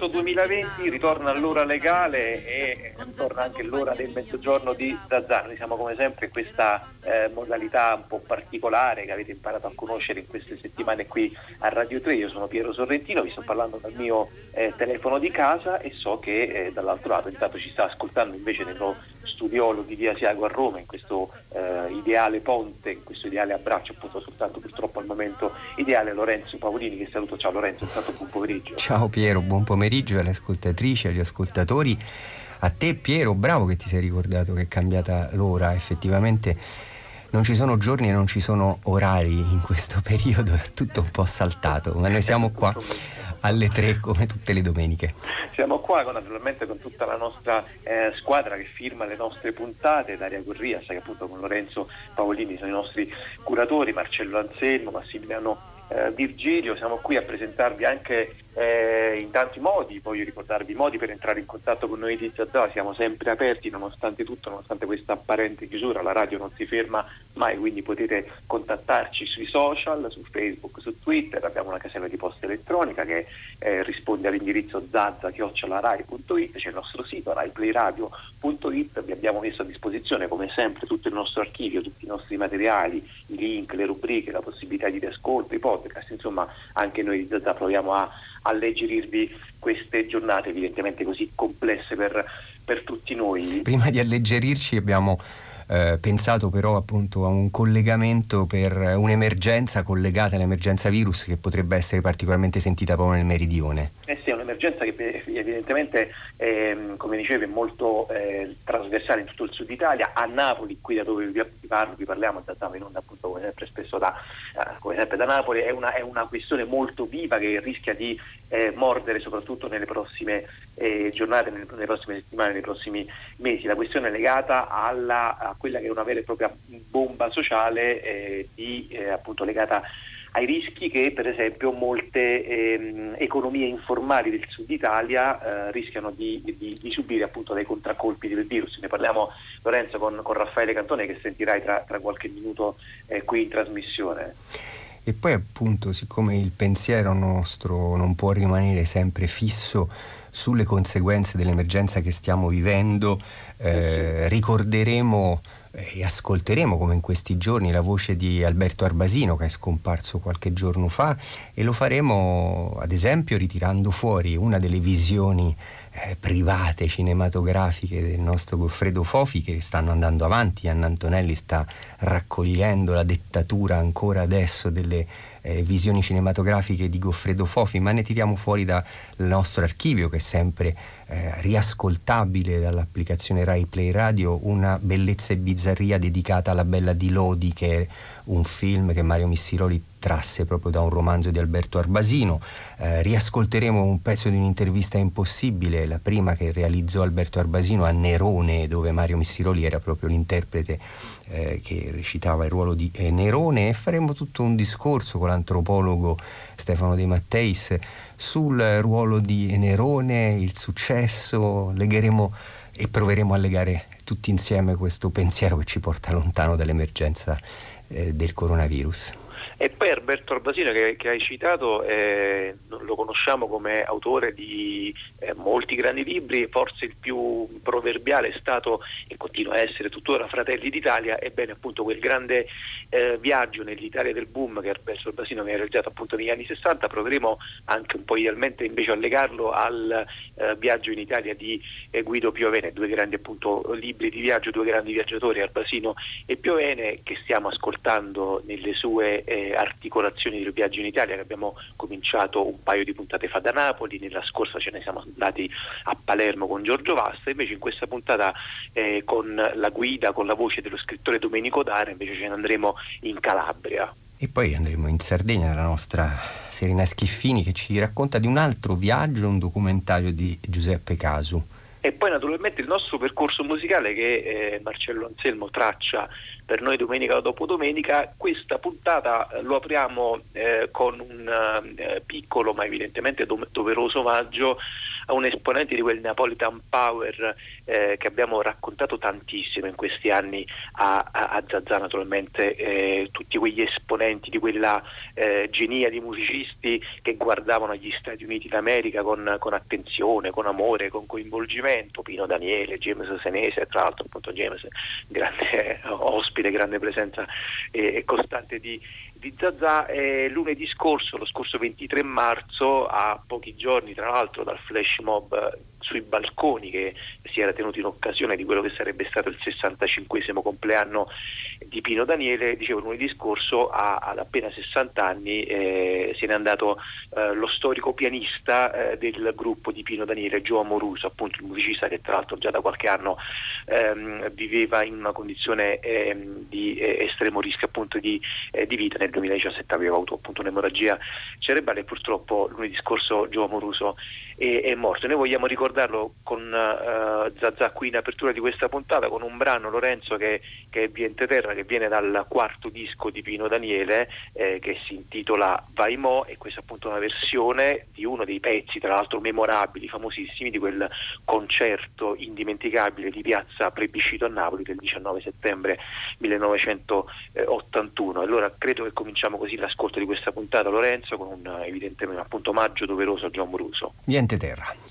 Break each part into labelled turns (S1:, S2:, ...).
S1: Domenica 29 marzo 2020 ritorna l'ora legale e torna anche l'ora del mezzogiorno di Zazzano. Noi siamo come sempre questa eh, modalità un po' particolare che avete imparato a conoscere in queste settimane qui a Radio 3. Io sono Piero Sorrentino, vi sto parlando dal mio eh, telefono di casa e so che eh, dall'altro lato intanto ci sta ascoltando invece nello studiolo di Via Siago a Roma, in questo eh, ideale ponte, in questo ideale abbraccio, appunto soltanto purtroppo al momento ideale Lorenzo Paolini, che saluto. Ciao Lorenzo, intanto buon pomeriggio.
S2: Ciao Piero, buon pomeriggio alle ascoltatrici, agli ascoltatori. A te Piero, bravo che ti sei ricordato che è cambiata l'ora, effettivamente non ci sono giorni e non ci sono orari in questo periodo, è tutto un po' saltato, ma noi siamo qua alle 3 come tutte le domeniche.
S1: Siamo qua con, naturalmente con tutta la nostra eh, squadra che firma le nostre puntate, Daria Gurria, sai che appunto con Lorenzo Paolini sono i nostri curatori, Marcello Anselmo, Massimiliano eh, Virgilio, siamo qui a presentarvi anche eh, in tanti modi, voglio ricordarvi i modi per entrare in contatto con noi di Zazà, siamo sempre aperti nonostante tutto, nonostante questa apparente chiusura, la radio non si ferma mai, quindi potete contattarci sui social, su Facebook, su Twitter, abbiamo una casella di posta elettronica che eh, risponde all'indirizzo zazza.rai.it, c'è il nostro sito raiplayradio.it, vi abbiamo messo a disposizione come sempre tutto il nostro archivio, tutti i nostri materiali, i link, le rubriche, la possibilità di riascolto, i podcast, insomma anche noi di Zazza proviamo a alleggerirvi queste giornate evidentemente così complesse per, per tutti noi.
S2: Prima di alleggerirci abbiamo eh, pensato però appunto a un collegamento per un'emergenza collegata all'emergenza virus che potrebbe essere particolarmente sentita proprio nel meridione.
S1: Eh sì, è un'emergenza che evidentemente, eh, come dicevi, è molto eh, trasversale in tutto il sud Italia. A Napoli, qui da dove vi parlo, vi parliamo da in appunto come sempre spesso da, eh, sempre da Napoli, è una, è una, questione molto viva che rischia di eh, mordere soprattutto nelle prossime eh, giornate, nelle, nelle, prossime settimane, nei prossimi mesi. La questione è legata alla, a quella che è una vera e propria bomba sociale eh, di, appunto legata ai rischi che per esempio molte ehm, economie informali del sud Italia eh, rischiano di, di, di, subire appunto dai contraccolpi del virus. Ne parliamo Lorenzo con, con Raffaele Cantone che sentirai tra, tra qualche minuto eh, qui in trasmissione.
S2: E poi appunto siccome il pensiero nostro non può rimanere sempre fisso sulle conseguenze dell'emergenza che stiamo vivendo, eh, ricorderemo e ascolteremo come in questi giorni la voce di Alberto Arbasino che è scomparso qualche giorno fa e lo faremo ad esempio ritirando fuori una delle visioni eh, private cinematografiche del nostro Goffredo Fofi che stanno andando avanti, Anna Antonelli sta raccogliendo la dettatura ancora adesso delle eh, visioni cinematografiche di Goffredo Fofi, ma ne tiriamo fuori dal nostro archivio che è sempre eh, riascoltabile dall'applicazione Rai Play Radio, una bellezza e bizzarria dedicata alla Bella di Lodi che è un film che Mario Missiroli trasse proprio da un romanzo di Alberto Arbasino. Eh, riascolteremo un pezzo di un'intervista impossibile, la prima che realizzò Alberto Arbasino a Nerone, dove Mario Missiroli era proprio l'interprete eh, che recitava il ruolo di eh, Nerone e faremo tutto un discorso con l'antropologo Stefano De Matteis sul ruolo di Nerone, il successo, legheremo e proveremo a legare tutti insieme questo pensiero che ci porta lontano dall'emergenza eh, del coronavirus.
S1: E poi Alberto Arbasino che, che hai citato, eh, lo conosciamo come autore di eh, molti grandi libri, forse il più proverbiale è stato e continua a essere tuttora Fratelli d'Italia, ebbene appunto quel grande eh, viaggio nell'Italia del boom che Alberto Arbasino aveva realizzato appunto negli anni 60, proveremo anche un po' idealmente invece a legarlo al eh, viaggio in Italia di eh, Guido Piovene, due grandi appunto libri di viaggio, due grandi viaggiatori, Arbasino e Piovene, che stiamo ascoltando nelle sue eh, articolazioni del viaggio in Italia che abbiamo cominciato un paio di puntate fa da Napoli, nella scorsa ce ne siamo andati a Palermo con Giorgio Vasta, invece in questa puntata eh, con la guida, con la voce dello scrittore Domenico Dare, invece ce ne andremo in Calabria.
S2: E poi andremo in Sardegna, la nostra Serena Schiffini che ci racconta di un altro viaggio, un documentario di Giuseppe Casu.
S1: E poi naturalmente il nostro percorso musicale che eh, Marcello Anselmo traccia per noi domenica dopo domenica. Questa puntata eh, lo apriamo eh, con un eh, piccolo ma evidentemente do- doveroso omaggio a un esponente di quel Napolitan Power eh, che abbiamo raccontato tantissimo in questi anni a, a, a Zazà naturalmente, eh, tutti quegli esponenti di quella eh, genia di musicisti che guardavano gli Stati Uniti d'America con, con, attenzione, con amore, con coinvolgimento, Pino Daniele, James Senese, tra l'altro appunto James, grande ospite, grande presenza e costante di, di Zazà eh, lunedì scorso, lo scorso 23 marzo, a pochi giorni tra l'altro dal flash mob sui balconi che si era tenuto in occasione di quello che sarebbe stato il 65 compleanno di Pino Daniele, dicevo lunedì scorso a, ad appena 60 anni eh, se n'è andato eh, lo storico pianista eh, del gruppo di Pino Daniele, Gio Amoruso, appunto il musicista che tra l'altro già da qualche anno ehm, viveva in una condizione ehm, di eh, estremo rischio appunto di, eh, di, vita, nel 2017 aveva avuto appunto un'emorragia cerebrale e purtroppo lunedì scorso Gio Amoruso è, è morto. Noi vogliamo ricordarlo con uh, Zazà qui in apertura di questa puntata con un brano Lorenzo che, che è Viente Terra che viene dal quarto disco di Pino Daniele eh, che si intitola Vai Mo e questa è appunto una versione di uno dei pezzi tra l'altro memorabili, famosissimi di quel concerto indimenticabile di Piazza Plebiscito a Napoli del 19 settembre 1981. Allora credo che cominciamo così l'ascolto di questa puntata Lorenzo con un evidentemente appunto omaggio doveroso a John Bruso.
S3: Viente terra.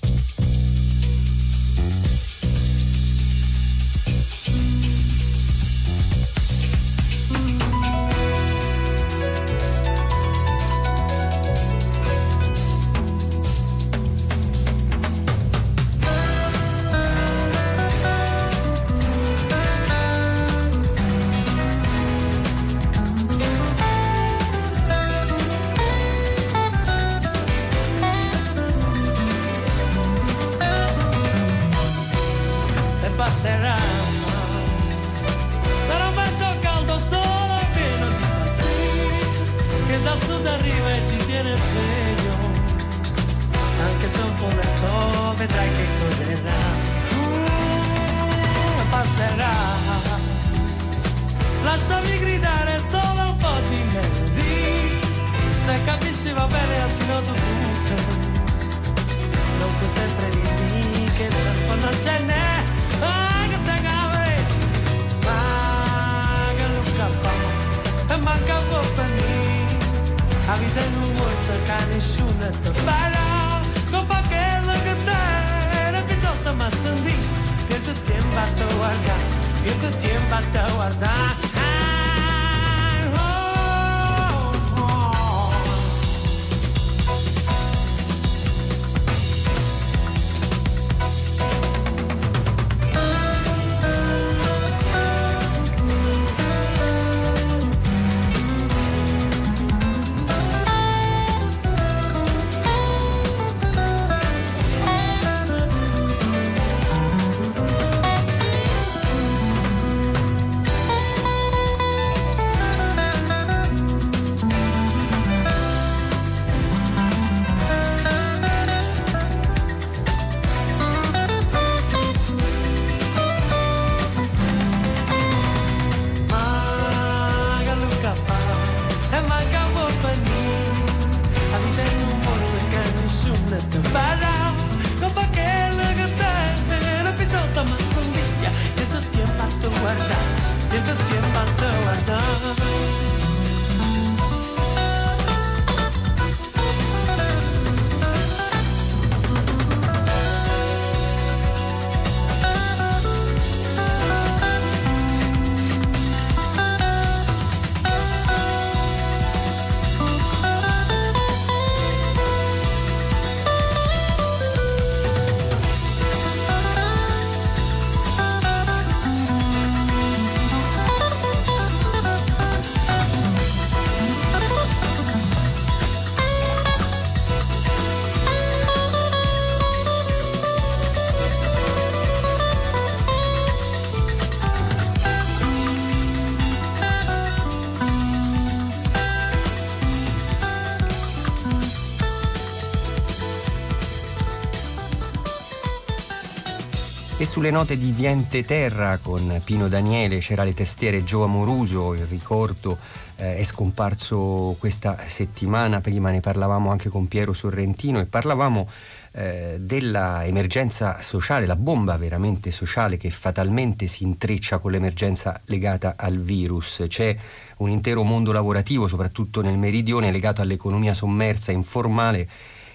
S3: Sulle note di Viente Terra con Pino Daniele c'era le testiere Gio Amoruso, il ricordo eh, è scomparso questa settimana, prima ne parlavamo anche con Piero Sorrentino e parlavamo
S2: eh, della emergenza sociale, la bomba veramente sociale che fatalmente si intreccia con l'emergenza legata al virus. C'è un intero mondo lavorativo, soprattutto nel meridione, legato all'economia sommersa, informale,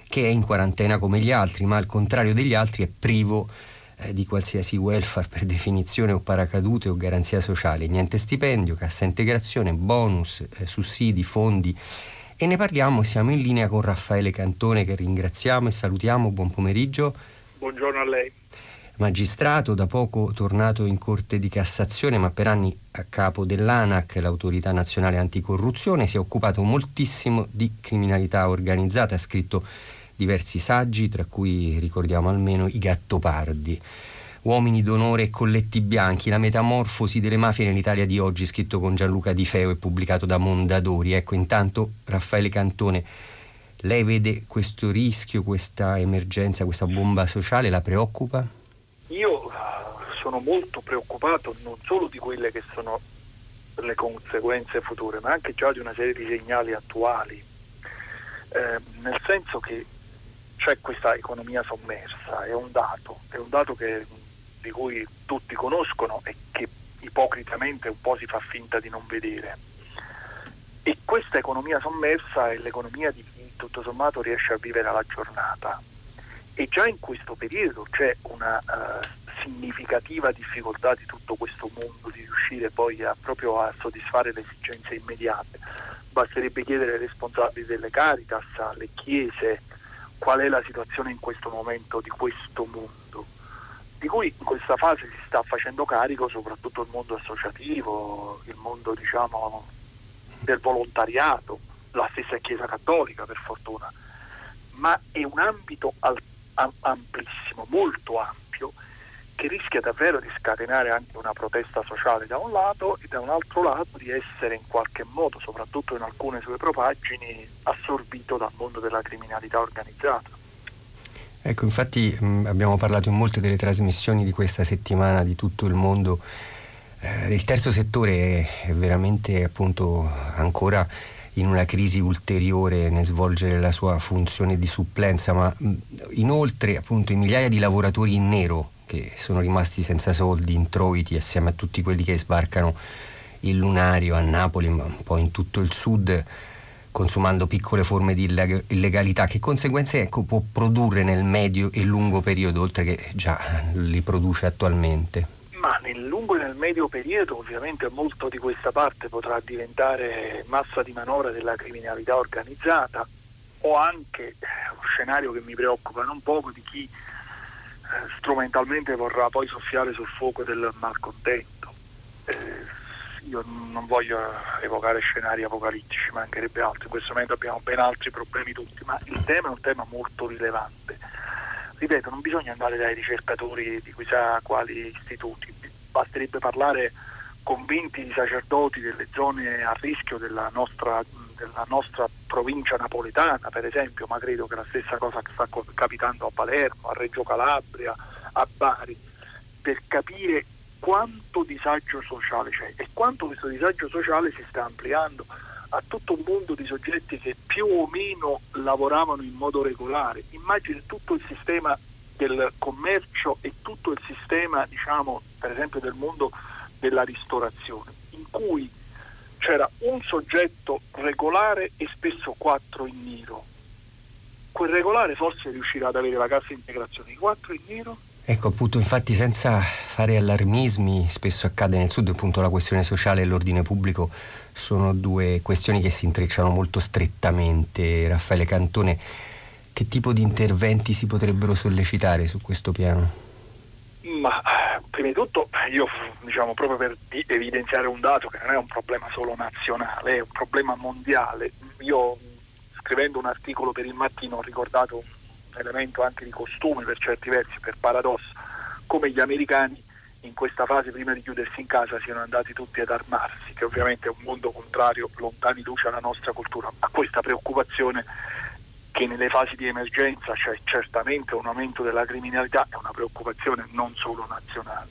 S2: che è in quarantena come gli altri, ma al contrario degli altri è privo eh, di qualsiasi welfare per definizione o paracadute o garanzia sociale, niente stipendio, cassa integrazione, bonus, eh, sussidi, fondi. E ne parliamo, siamo in linea con Raffaele Cantone che ringraziamo e salutiamo, buon pomeriggio.
S4: Buongiorno a lei.
S2: Magistrato, da poco tornato in Corte di Cassazione, ma per anni a capo dell'ANAC, l'autorità nazionale anticorruzione, si è occupato moltissimo di criminalità organizzata, ha scritto diversi saggi, tra cui ricordiamo almeno I Gattopardi. Uomini d'onore e colletti bianchi, la metamorfosi delle mafie nell'Italia di oggi, scritto con Gianluca Di Feo e pubblicato da Mondadori. Ecco, intanto Raffaele Cantone, lei vede questo rischio, questa emergenza, questa bomba sociale, la preoccupa?
S4: Io sono molto preoccupato non solo di quelle che sono le conseguenze future, ma anche già di una serie di segnali attuali, eh, nel senso che c'è questa economia sommersa, è un dato, è un dato che, di cui tutti conoscono e che ipocritamente un po' si fa finta di non vedere. E questa economia sommersa è l'economia di chi tutto sommato riesce a vivere la giornata. E già in questo periodo c'è una uh, significativa difficoltà di tutto questo mondo di riuscire poi a, proprio a soddisfare le esigenze immediate. Basterebbe chiedere ai responsabili delle Caritas, alle chiese, qual è la situazione in questo momento di questo mondo, di cui in questa fase si sta facendo carico soprattutto il mondo associativo, il mondo diciamo, del volontariato, la stessa Chiesa Cattolica per fortuna, ma è un ambito al, amplissimo, molto ampio che rischia davvero di scatenare anche una protesta sociale da un lato e da un altro lato di essere in qualche modo, soprattutto in alcune sue propaggini, assorbito dal mondo della criminalità organizzata.
S2: Ecco, infatti mh, abbiamo parlato in molte delle trasmissioni di questa settimana di tutto il mondo. Eh, il terzo settore è, veramente appunto ancora in una crisi ulteriore nel svolgere la sua funzione di supplenza, ma mh, inoltre appunto i migliaia di lavoratori in nero che sono rimasti senza soldi, introiti, assieme a tutti quelli che sbarcano il lunario a Napoli, ma un po' in tutto il sud, consumando piccole forme di illegalità. Che conseguenze ecco, può produrre nel medio e lungo periodo, oltre che già li produce attualmente?
S4: Ma nel lungo e nel medio periodo ovviamente molto di questa parte potrà diventare massa di manovra della criminalità organizzata o anche uno scenario che mi preoccupa non poco di chi strumentalmente vorrà poi soffiare sul fuoco del malcontento. Eh, io non voglio evocare scenari apocalittici, mancherebbe altro, in questo momento abbiamo ben altri problemi tutti, ma il tema è un tema molto rilevante. Ripeto, non bisogna andare dai ricercatori di chissà quali istituti, basterebbe parlare con 20 sacerdoti delle zone a rischio della nostra della nostra provincia napoletana, per esempio, ma credo che la stessa cosa sta capitando a Palermo, a Reggio Calabria, a Bari, per capire quanto disagio sociale c'è e quanto questo disagio sociale si sta ampliando a tutto un mondo di soggetti che più o meno lavoravano in modo regolare. Immagini tutto il sistema del commercio e tutto il sistema, diciamo, per esempio del mondo della ristorazione, in cui c'era un soggetto regolare e spesso quattro in nero. Quel regolare forse riuscirà ad avere la cassa integrazione, i quattro in nero
S2: Ecco appunto, infatti senza fare allarmismi, spesso accade nel sud, appunto la questione sociale e l'ordine pubblico sono due questioni che si intrecciano molto strettamente. Raffaele Cantone, che tipo di interventi si potrebbero sollecitare su questo piano?
S4: Ma prima di tutto io diciamo proprio per evidenziare un dato che non è un problema solo nazionale, è un problema mondiale. Io scrivendo un articolo per il mattino ho ricordato un elemento anche di costume per certi versi, per paradosso, come gli americani in questa fase prima di chiudersi in casa siano andati tutti ad armarsi, che ovviamente è un mondo contrario, lontani luce alla nostra cultura. A questa preoccupazione che nelle fasi di emergenza c'è certamente un aumento della criminalità è una preoccupazione non solo nazionale.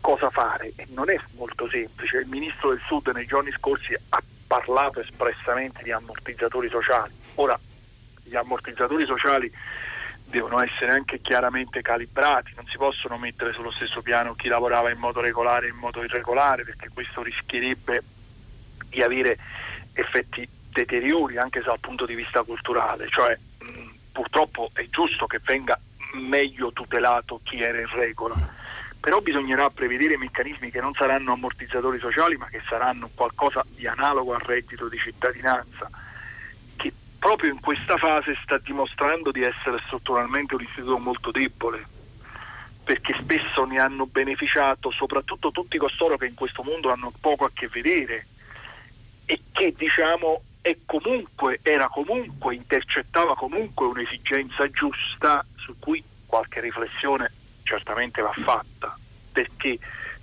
S4: Cosa fare? Non è molto semplice. Il ministro del Sud nei giorni scorsi ha parlato espressamente di ammortizzatori sociali. Ora, gli ammortizzatori sociali devono essere anche chiaramente calibrati, non si possono mettere sullo stesso piano chi lavorava in modo regolare e in modo irregolare perché questo rischierebbe di avere effetti deteriori anche dal punto di vista culturale, cioè mh, purtroppo è giusto che venga meglio tutelato chi era in regola, però bisognerà prevedere meccanismi che non saranno ammortizzatori sociali ma che saranno qualcosa di analogo al reddito di cittadinanza proprio in questa fase sta dimostrando di essere strutturalmente un istituto molto debole, perché spesso ne hanno beneficiato soprattutto tutti costoro che in questo mondo hanno poco a che vedere e che diciamo comunque, era comunque, intercettava comunque un'esigenza giusta su cui qualche riflessione certamente va fatta, perché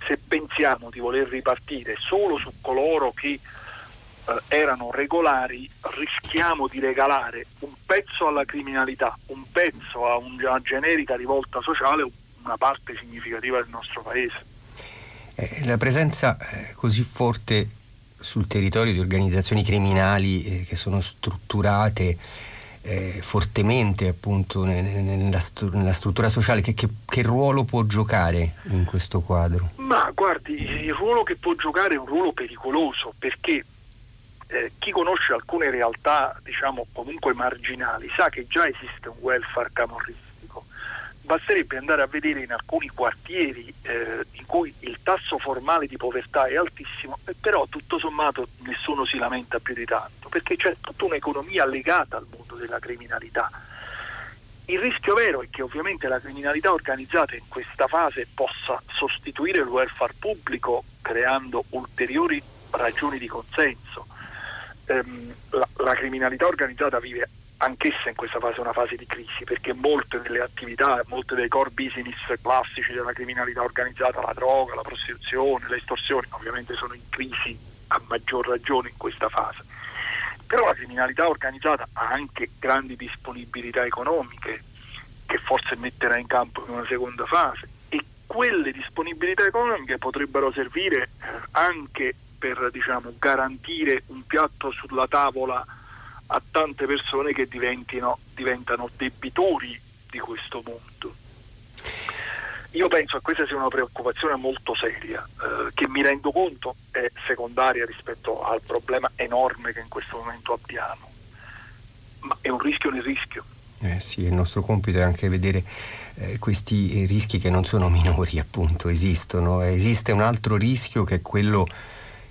S4: se pensiamo di voler ripartire solo su coloro che eh, erano regolari, rischiamo di regalare un pezzo alla criminalità, un pezzo a una generica rivolta sociale, una parte significativa del nostro paese.
S2: Eh, la presenza eh, così forte sul territorio di organizzazioni criminali eh, che sono strutturate eh, fortemente appunto nella, nella struttura sociale, che, che, che, ruolo può giocare in questo quadro?
S4: Ma guardi, il ruolo che può giocare è un ruolo pericoloso perché eh, chi conosce alcune realtà, diciamo comunque marginali, sa che già esiste un welfare camorristico. Basterebbe andare a vedere in alcuni quartieri eh, in cui il tasso formale di povertà è altissimo, però tutto sommato nessuno si lamenta più di tanto, perché c'è tutta un'economia legata al mondo della criminalità. Il rischio vero è che ovviamente la criminalità organizzata in questa fase possa sostituire il welfare pubblico creando ulteriori ragioni di consenso ehm, la, la, criminalità organizzata vive anch'essa in questa fase una fase di crisi perché molte delle attività, molte dei core business classici della criminalità organizzata, la droga, la prostituzione, le estorsioni, ovviamente sono in crisi a maggior ragione in questa fase. Però la criminalità organizzata ha anche grandi disponibilità economiche che forse metterà in campo in una seconda fase e quelle disponibilità economiche potrebbero servire eh, anche per diciamo, garantire un piatto sulla tavola a tante persone che diventano debitori di questo mondo. Io penso che questa sia una preoccupazione molto seria, eh, che mi rendo conto è secondaria rispetto al problema enorme che in questo momento abbiamo, ma è un rischio nel rischio.
S2: Eh sì, il nostro compito è anche vedere eh, questi rischi che non sono minori, appunto, esistono. Esiste un altro rischio che è quello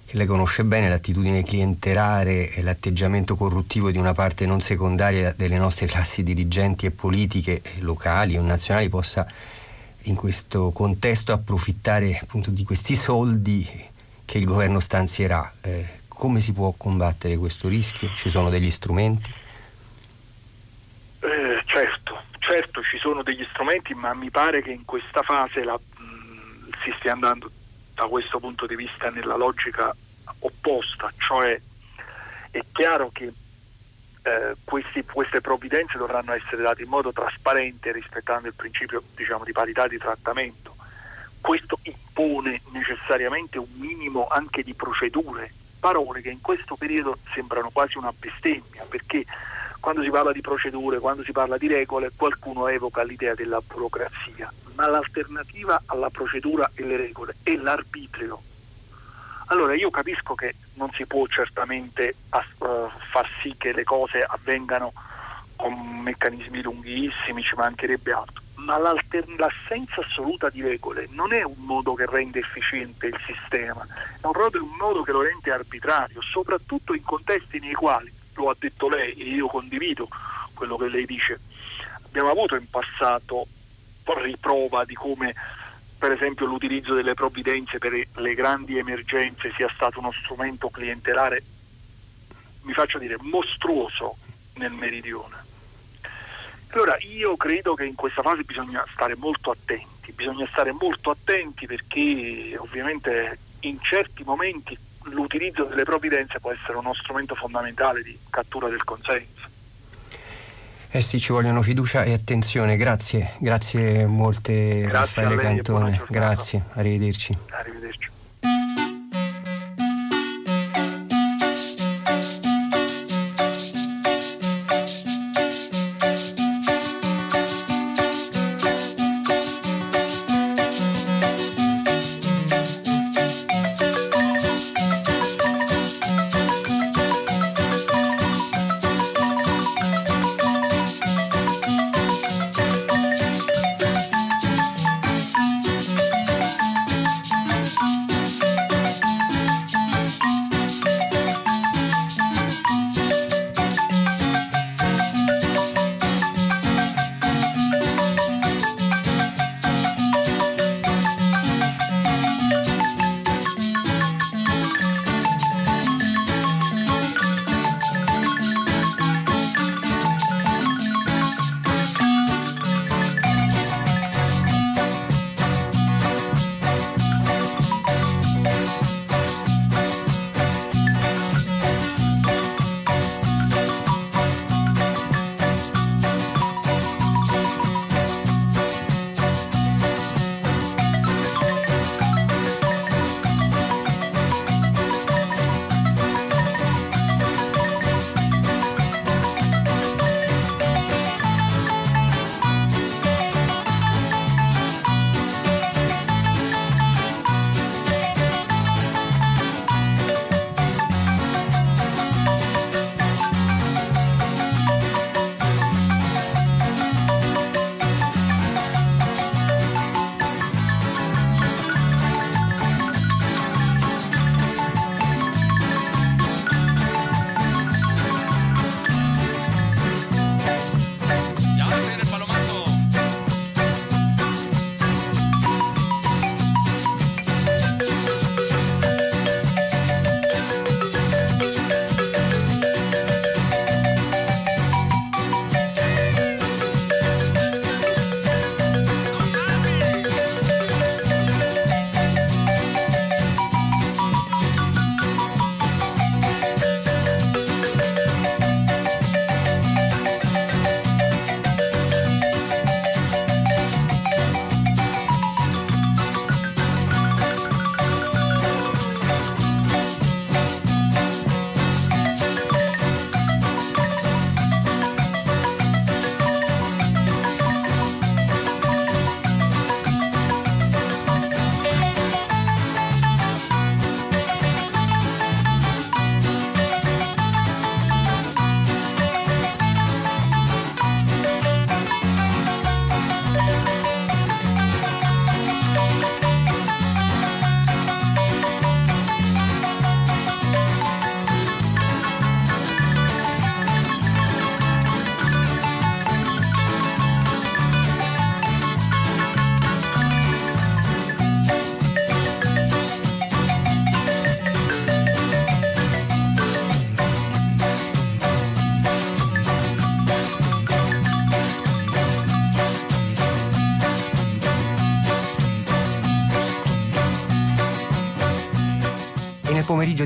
S2: che lei conosce bene, l'attitudine clientelare e l'atteggiamento corruttivo di una parte non secondaria delle nostre classi dirigenti e politiche locali o nazionali possa in questo contesto approfittare appunto di questi soldi che il governo stanzierà. Eh, come si può combattere questo rischio? Ci sono degli strumenti?
S4: Eh, certo, certo ci sono degli strumenti, ma mi pare che in questa fase la, mh, si stia andando da questo punto di vista nella logica opposta, cioè è chiaro che eh, questi, queste provvidenze dovranno essere date in modo trasparente rispettando il principio diciamo, di parità di trattamento. Questo impone necessariamente un minimo anche di procedure, parole che in questo periodo sembrano quasi una bestemmia, perché quando si parla di procedure, quando si parla di regole, qualcuno evoca l'idea della burocrazia, ma l'alternativa alla procedura e le regole è l'arbitrio. Allora io capisco che non si può certamente uh, far sì che le cose avvengano con meccanismi lunghissimi, ci mancherebbe altro, ma l'assenza assoluta di regole non è un modo che rende efficiente il sistema, è un modo che lo rende arbitrario, soprattutto in contesti nei quali lo ha detto lei e io condivido quello che lei dice. Abbiamo avuto in passato riprova di come per esempio l'utilizzo delle provvidenze per le grandi emergenze sia stato uno strumento clientelare, mi faccio dire, mostruoso nel meridione. Allora io credo che in questa fase bisogna stare molto attenti, bisogna stare molto attenti perché ovviamente in certi momenti l'utilizzo delle provvidenze può essere uno strumento fondamentale di cattura del consenso.
S2: Eh sì, ci vogliono fiducia e attenzione, grazie, grazie molte grazie Raffaele Cantone, grazie, arrivederci.
S4: Arrivederci.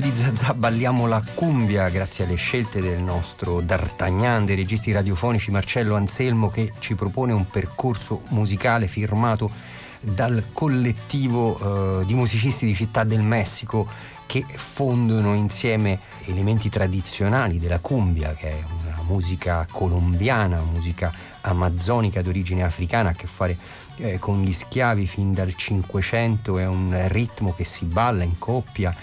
S2: Pomeriggio di Zazà balliamo la cumbia grazie alle scelte del nostro D'Artagnan dei registi radiofonici Marcello Anselmo che ci propone un percorso musicale firmato dal collettivo eh, di musicisti di Città del Messico che fondono insieme elementi tradizionali della cumbia, che è una musica colombiana, musica amazzonica d'origine africana, a che fare eh, con gli schiavi fin dal Cinquecento, è un ritmo che si balla in coppia.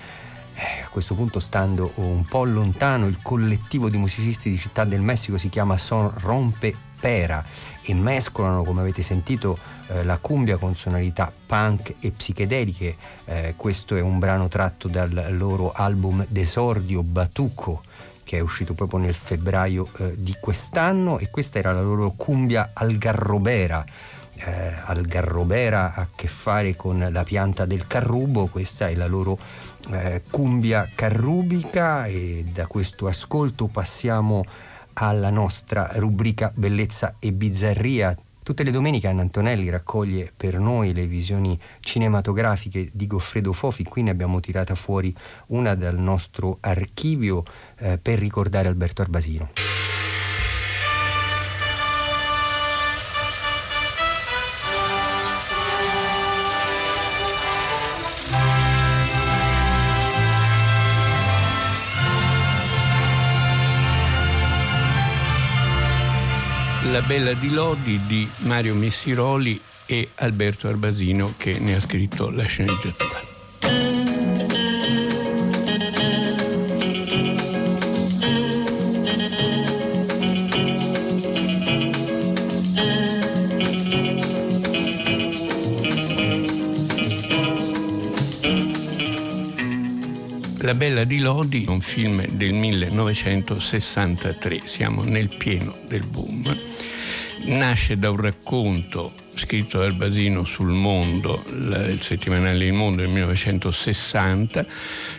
S2: Eh, a questo punto, stando un po' lontano, il collettivo di musicisti di Città del Messico si chiama Son Rompe Pera e mescolano, come avete sentito, eh, la cumbia con sonorità punk e psichedeliche. Eh, questo è un brano tratto dal loro album Desordio Batuco che è uscito proprio nel febbraio di quest'anno e questa era la loro cumbia algarrobera. Eh, algarrobera ha a che fare con la pianta del carrubo, questa è la loro eh, cumbia carrubica e da questo ascolto passiamo alla nostra rubrica Bellezza e Bizzarria. Tutte le domeniche Anna Antonelli raccoglie per noi le visioni cinematografiche di Goffredo Fofi, qui ne abbiamo tirata fuori una dal nostro archivio eh, per ricordare Alberto Arbasino.
S5: La Bella di Lodi di Mario Missiroli e Alberto Arbasino che ne ha scritto la sceneggiatura. La Bella di Lodi, un film del 1963, siamo nel pieno del boom. Nasce da un racconto scritto dal Basino sul mondo, il settimanale Il Mondo del 1960,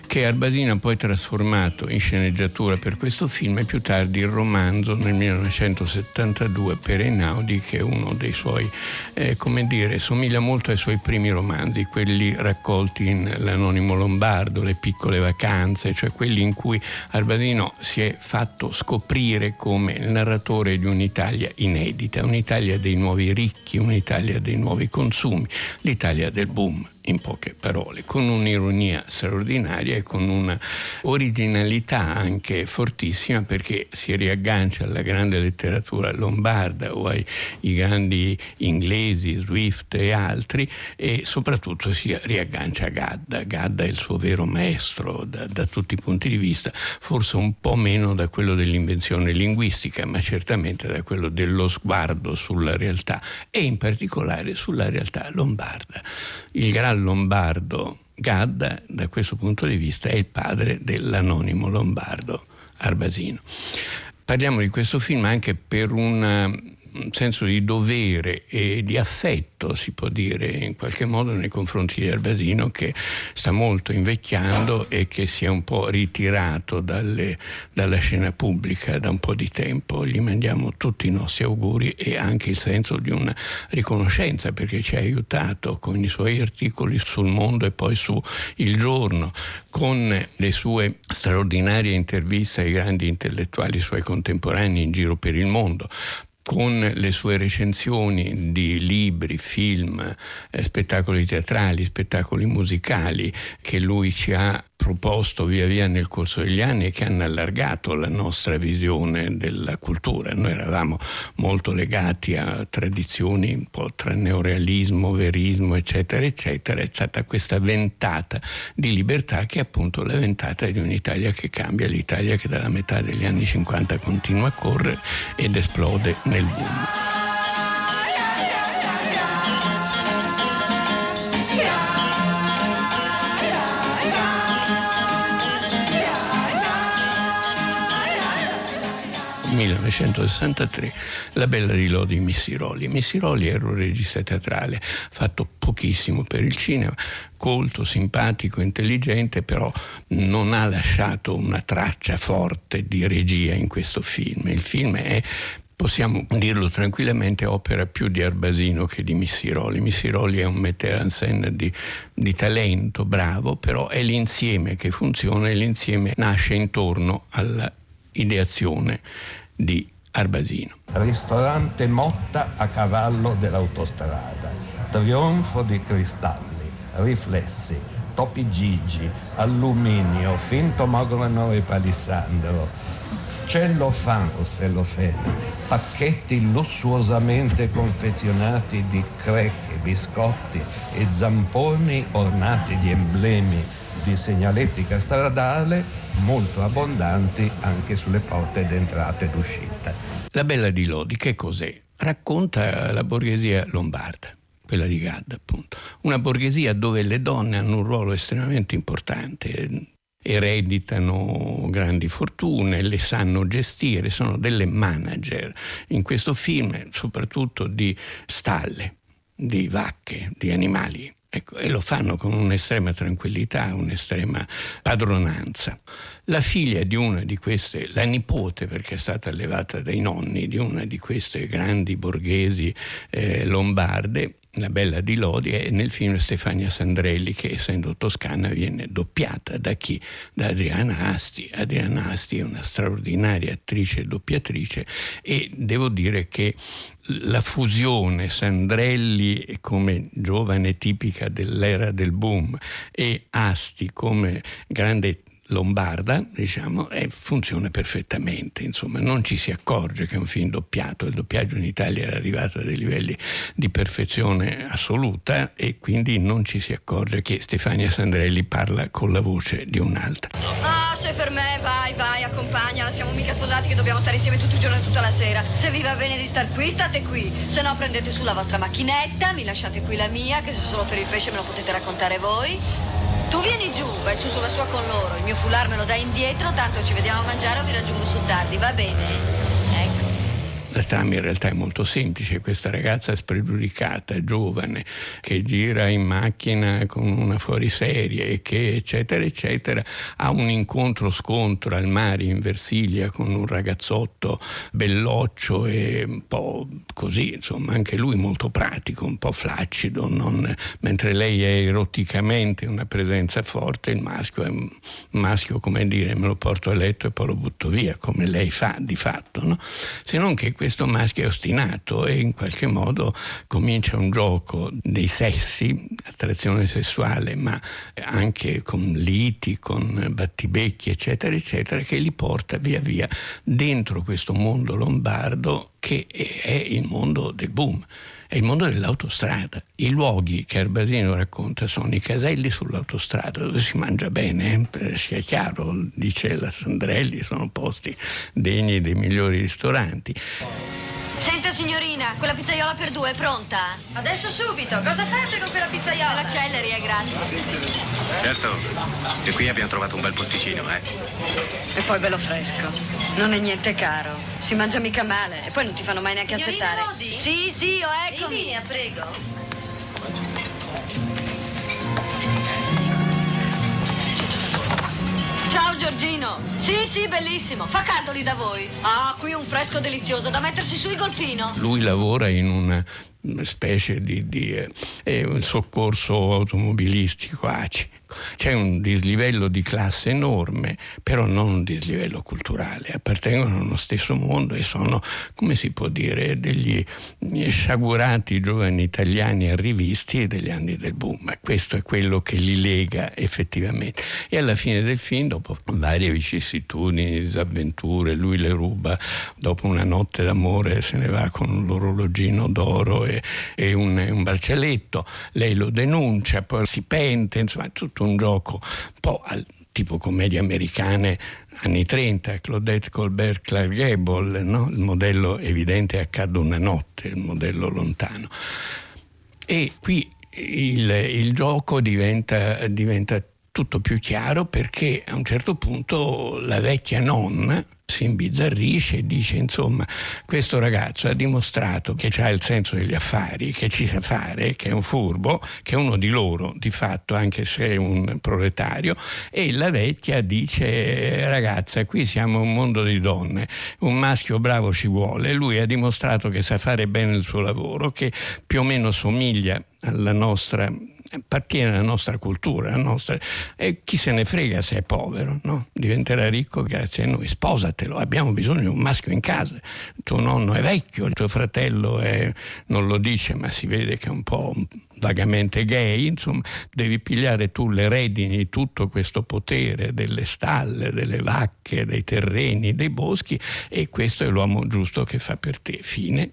S5: che Arbasino ha poi trasformato in sceneggiatura per questo film e più tardi il romanzo nel 1972 per Einaudi, che è uno dei suoi, eh, come dire, somiglia molto ai suoi primi romanzi, quelli raccolti in L'Anonimo Lombardo, Le piccole vacanze, cioè quelli in cui Arbasino si è fatto scoprire come il narratore di un'Italia inedita, un'Italia dei nuovi ricchi, un'Italia l'Italia dei nuovi consumi, l'Italia del boom in poche parole, con un'ironia straordinaria e con una originalità anche fortissima perché si riaggancia alla grande letteratura lombarda o ai grandi inglesi, Swift e altri e soprattutto si riaggancia a Gadda. Gadda è il suo vero maestro da, da tutti i punti di vista, forse un po' meno da quello dell'invenzione linguistica, ma certamente da quello dello sguardo sulla realtà e in particolare sulla realtà lombarda. Il gran lombardo Gadda, da questo punto di vista, è il padre dell'anonimo lombardo Arbasino. Parliamo di questo film anche per una un senso di dovere e di affetto, si può dire in qualche modo, nei confronti di Albasino che sta molto invecchiando e che si è un po' ritirato dalle, dalla scena pubblica da un po' di tempo. Gli mandiamo tutti i nostri auguri e anche il senso di una riconoscenza perché ci ha aiutato con i suoi articoli sul mondo e poi su Il Giorno, con le sue straordinarie interviste ai grandi intellettuali suoi contemporanei in giro per il mondo con le sue recensioni di libri, film, eh, spettacoli teatrali, spettacoli musicali che lui ci ha proposto via via nel corso degli anni e che hanno allargato la nostra visione della cultura. Noi eravamo molto legati a tradizioni un po' tra neorealismo, verismo, eccetera, eccetera. È stata questa ventata di libertà che è appunto la ventata di un'Italia che cambia, l'Italia che dalla metà degli anni 50 continua a correre ed esplode nel boom. 1963 La Bella di Lodi Missiroli. Missiroli era un regista teatrale fatto pochissimo per il cinema, colto, simpatico, intelligente, però non ha lasciato una traccia forte di regia in questo film. Il film è possiamo dirlo tranquillamente, opera più di Arbasino che di Missiroli. Missiroli è un metteur en scène di, di talento, bravo, però è l'insieme che funziona e l'insieme nasce intorno all'ideazione di Arbasino.
S6: Ristorante Motta a cavallo dell'autostrada, trionfo di cristalli, riflessi, topi Gigi, alluminio, finto mogolano e palissandro, cellofan o cellofene, pacchetti lussuosamente confezionati di creche, biscotti e zamponi ornati di emblemi di segnaletica stradale molto abbondanti anche sulle porte d'entrata ed uscita.
S5: La Bella di Lodi che cos'è? Racconta la borghesia lombarda quella di Gadda appunto, una borghesia dove le donne hanno un ruolo estremamente importante, ereditano grandi fortune, le sanno gestire, sono delle manager. In questo film soprattutto di stalle, di vacche, di animali. Ecco, e lo fanno con un'estrema tranquillità, un'estrema padronanza. La figlia di una di queste, la nipote perché è stata allevata dai nonni di una di queste grandi borghesi eh, lombarde, la bella di Lodi è nel film Stefania Sandrelli che essendo toscana viene doppiata da chi? Da Adriana Asti. Adriana Asti è una straordinaria attrice e doppiatrice e devo dire che la fusione Sandrelli come giovane tipica dell'era del boom e Asti come grande lombarda, diciamo, e funziona perfettamente. Insomma, non ci si accorge che è un film doppiato. Il doppiaggio in Italia era arrivato a dei livelli di perfezione assoluta e quindi non ci si accorge che Stefania Sandrelli parla con la voce di un'altra.
S7: Ah, se per me, vai, vai, accompagnala. Siamo mica sposati che dobbiamo stare insieme tutto il giorno e tutta la sera. Se vi va bene di star qui, state qui. Se no, prendete su la vostra macchinetta, mi lasciate qui la mia, che se solo per il pesce me lo potete raccontare voi. Tu vieni giù, vai su sulla sua con loro, il mio foulard me lo dai indietro, tanto ci vediamo a mangiare o vi raggiungo su tardi, va bene?
S5: La trama in realtà è molto semplice, questa ragazza spregiudicata, giovane, che gira in macchina con una fuoriserie che eccetera eccetera, ha un incontro scontro al mare in Versilia con un ragazzotto belloccio e un po' così, insomma anche lui molto pratico, un po' flaccido, non, mentre lei è eroticamente una presenza forte, il maschio è un maschio come dire me lo porto a letto e poi lo butto via, come lei fa di fatto, no? se non che questo maschio è ostinato e in qualche modo comincia un gioco dei sessi, attrazione sessuale, ma anche con liti, con battibecchi, eccetera, eccetera, che li porta via via dentro questo mondo lombardo che è il mondo del boom è il mondo dell'autostrada. I luoghi che Arbasino racconta sono i caselli sull'autostrada dove si mangia bene, eh, sia chiaro, dice la Sandrelli, sono posti degni dei migliori ristoranti.
S7: Senta signorina, quella pizzaiola per due è pronta? Adesso subito, cosa fate con quella pizzaiola? L'acceleri, eh, grazie.
S8: Certo, e qui abbiamo trovato un bel posticino, eh.
S7: E poi bello fresco. Non è niente caro. Si mangia mica male. E poi non ti fanno mai neanche
S9: Signorina
S7: aspettare.
S9: Lodi?
S7: Sì, sì, ho eccomi.
S9: Vieni, prego.
S7: Ciao Giorgino. Sì, sì, bellissimo. Fa caldo lì da voi? Ah, qui un fresco delizioso da mettersi sul golfino.
S5: Lui lavora in una specie di, di eh, eh, soccorso automobilistico ACI. C'è un dislivello di classe enorme, però non un dislivello culturale, appartengono allo stesso mondo e sono, come si può dire, degli sciagurati giovani italiani arrivisti degli anni del boom. Questo è quello che li lega effettivamente. E alla fine del film, dopo varie vicissitudini, disavventure, lui le ruba, dopo una notte d'amore se ne va con l'orologino d'oro e, e un, un braccialetto, lei lo denuncia, poi si pente, insomma, è tutto un gioco un po' al tipo commedie americane anni 30, Claudette Colbert, Clark Gable, no? il modello evidente accade una notte, il modello lontano. E qui il, il gioco diventa, diventa tutto più chiaro perché a un certo punto la vecchia nonna si imbizzarrisce e dice insomma questo ragazzo ha dimostrato che ha il senso degli affari, che ci sa fare, che è un furbo, che è uno di loro di fatto anche se è un proletario. E la vecchia dice ragazza qui siamo un mondo di donne, un maschio bravo ci vuole, lui ha dimostrato che sa fare bene il suo lavoro, che più o meno somiglia alla nostra appartiene alla nostra cultura, alla nostra... e chi se ne frega se è povero, no? diventerà ricco grazie a noi, sposatelo, abbiamo bisogno di un maschio in casa, tuo nonno è vecchio, il tuo fratello è... non lo dice ma si vede che è un po' vagamente gay, insomma, devi pigliare tu le redini di tutto questo potere delle stalle, delle vacche, dei terreni, dei boschi e questo è l'uomo giusto che fa per te. Fine,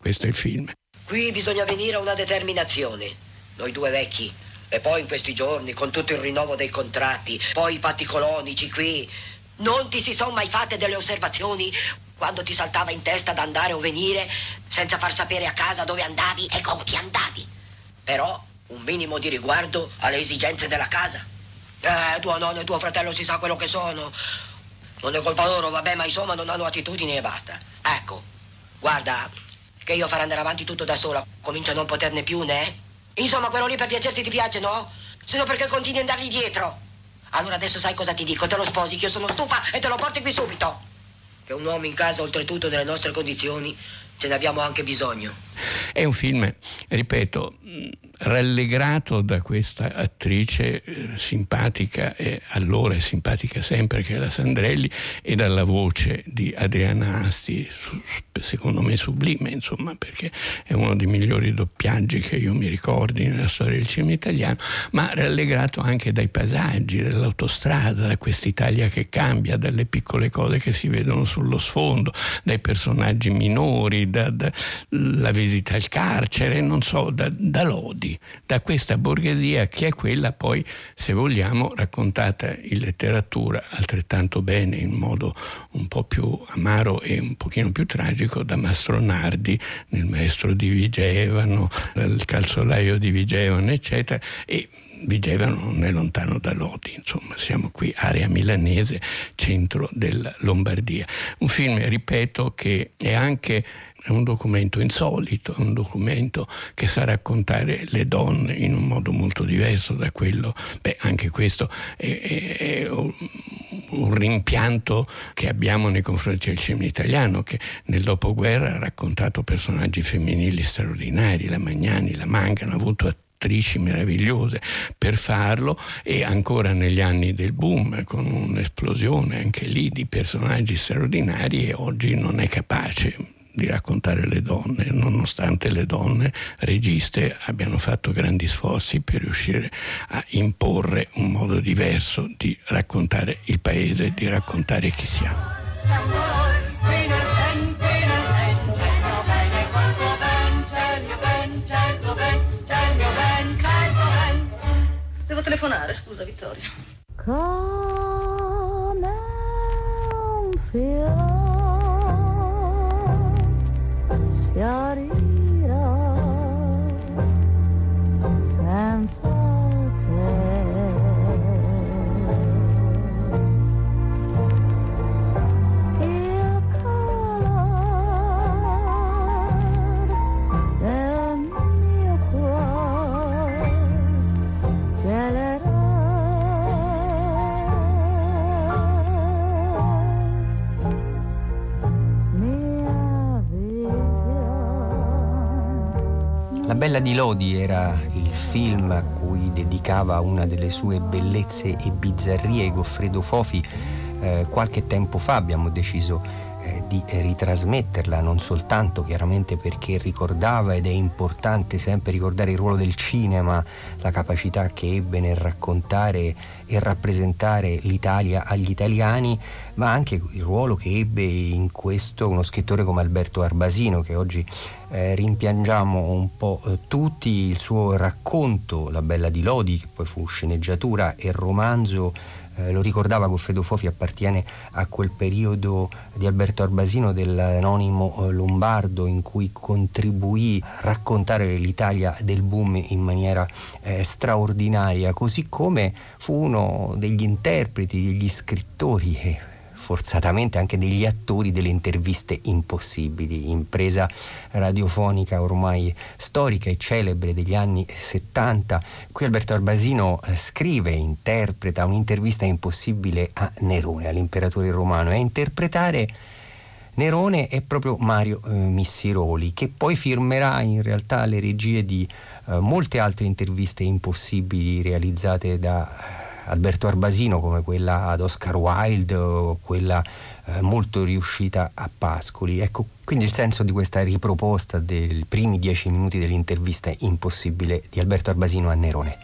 S5: questo è il film.
S9: Qui bisogna venire a una determinazione noi due vecchi. E poi in questi giorni, con tutto il rinnovo dei contratti, poi i patti colonici qui, non ti si sono mai fatte delle osservazioni quando ti saltava in testa ad andare o venire senza far sapere a casa dove andavi e con chi andavi. Però un minimo di riguardo alle esigenze della casa. Eh, tuo nonno e tuo fratello si sa quello che sono. Non è colpa loro, vabbè, ma insomma non hanno attitudini e basta. Ecco, guarda, che io farò andare avanti tutto da sola, comincio a non poterne più, né? Insomma, quello lì per piacerti ti piace, no? Se no perché continui ad andargli dietro? Allora adesso sai cosa ti dico? Te lo sposi, che io sono stufa e te lo porti qui subito. Che un uomo in casa, oltretutto, nelle nostre condizioni, ce ne abbiamo anche bisogno.
S5: È un film, ripeto, rallegrato da questa attrice eh, simpatica e allora è simpatica sempre che è la Sandrelli e dalla voce di Adriana Asti secondo me sublime insomma perché è uno dei migliori doppiaggi che io mi ricordi nella storia del cinema italiano ma rallegrato anche dai paesaggi dell'autostrada da quest'Italia che cambia dalle piccole cose che si vedono sullo sfondo dai personaggi minori dalla visita al carcere non so da, da lodi da questa borghesia che è quella poi, se vogliamo, raccontata in letteratura altrettanto bene, in modo un po' più amaro e un pochino più tragico, da Mastronardi nel Maestro di Vigevano, il calzolaio di Vigevano, eccetera. E Vigevano non è lontano da Lodi, insomma, siamo qui, area milanese, centro della Lombardia. Un film, ripeto, che è anche un documento insolito, un documento che sa raccontare le donne in un modo molto diverso da quello, beh anche questo è, è, è un rimpianto che abbiamo nei confronti del cinema italiano che nel dopoguerra ha raccontato personaggi femminili straordinari, la Magnani, la Manga, hanno avuto attrici meravigliose per farlo e ancora negli anni del boom con un'esplosione anche lì di personaggi straordinari e oggi non è capace di raccontare le donne, nonostante le donne registe abbiano fatto grandi sforzi per riuscire a imporre un modo diverso di raccontare il paese, di raccontare chi siamo.
S7: Telefonare, scusa Vittorio.
S10: Come un fiore senza
S2: Bella di Lodi era il film a cui dedicava una delle sue bellezze e bizzarrie Goffredo Fofi. Eh, qualche tempo fa abbiamo deciso eh, di ritrasmetterla, non soltanto chiaramente perché ricordava ed è importante sempre ricordare il ruolo del cinema, la capacità che ebbe nel raccontare e rappresentare l'Italia agli italiani, ma anche il ruolo che ebbe in questo uno scrittore come Alberto Arbasino, che oggi eh, rimpiangiamo un po' eh, tutti, il suo racconto La Bella di Lodi, che poi fu sceneggiatura e romanzo eh, lo ricordava Goffredo Fofi, appartiene a quel periodo di Alberto Arbasino dell'anonimo eh, Lombardo in cui contribuì a raccontare l'Italia del boom in maniera eh, straordinaria, così come fu uno degli interpreti, degli scrittori e forzatamente anche degli attori delle interviste impossibili, impresa radiofonica ormai storica e celebre degli anni 70. Qui Alberto Arbasino eh, scrive, interpreta un'intervista impossibile a Nerone, all'imperatore romano, e a interpretare Nerone è proprio Mario eh, Missiroli, che poi firmerà in realtà le regie di eh, molte altre interviste impossibili realizzate da Alberto Arbasino come quella ad Oscar Wilde o quella eh, molto riuscita a Pascoli. Ecco, quindi il senso di questa riproposta dei primi dieci minuti dell'intervista impossibile di Alberto Arbasino a Nerone.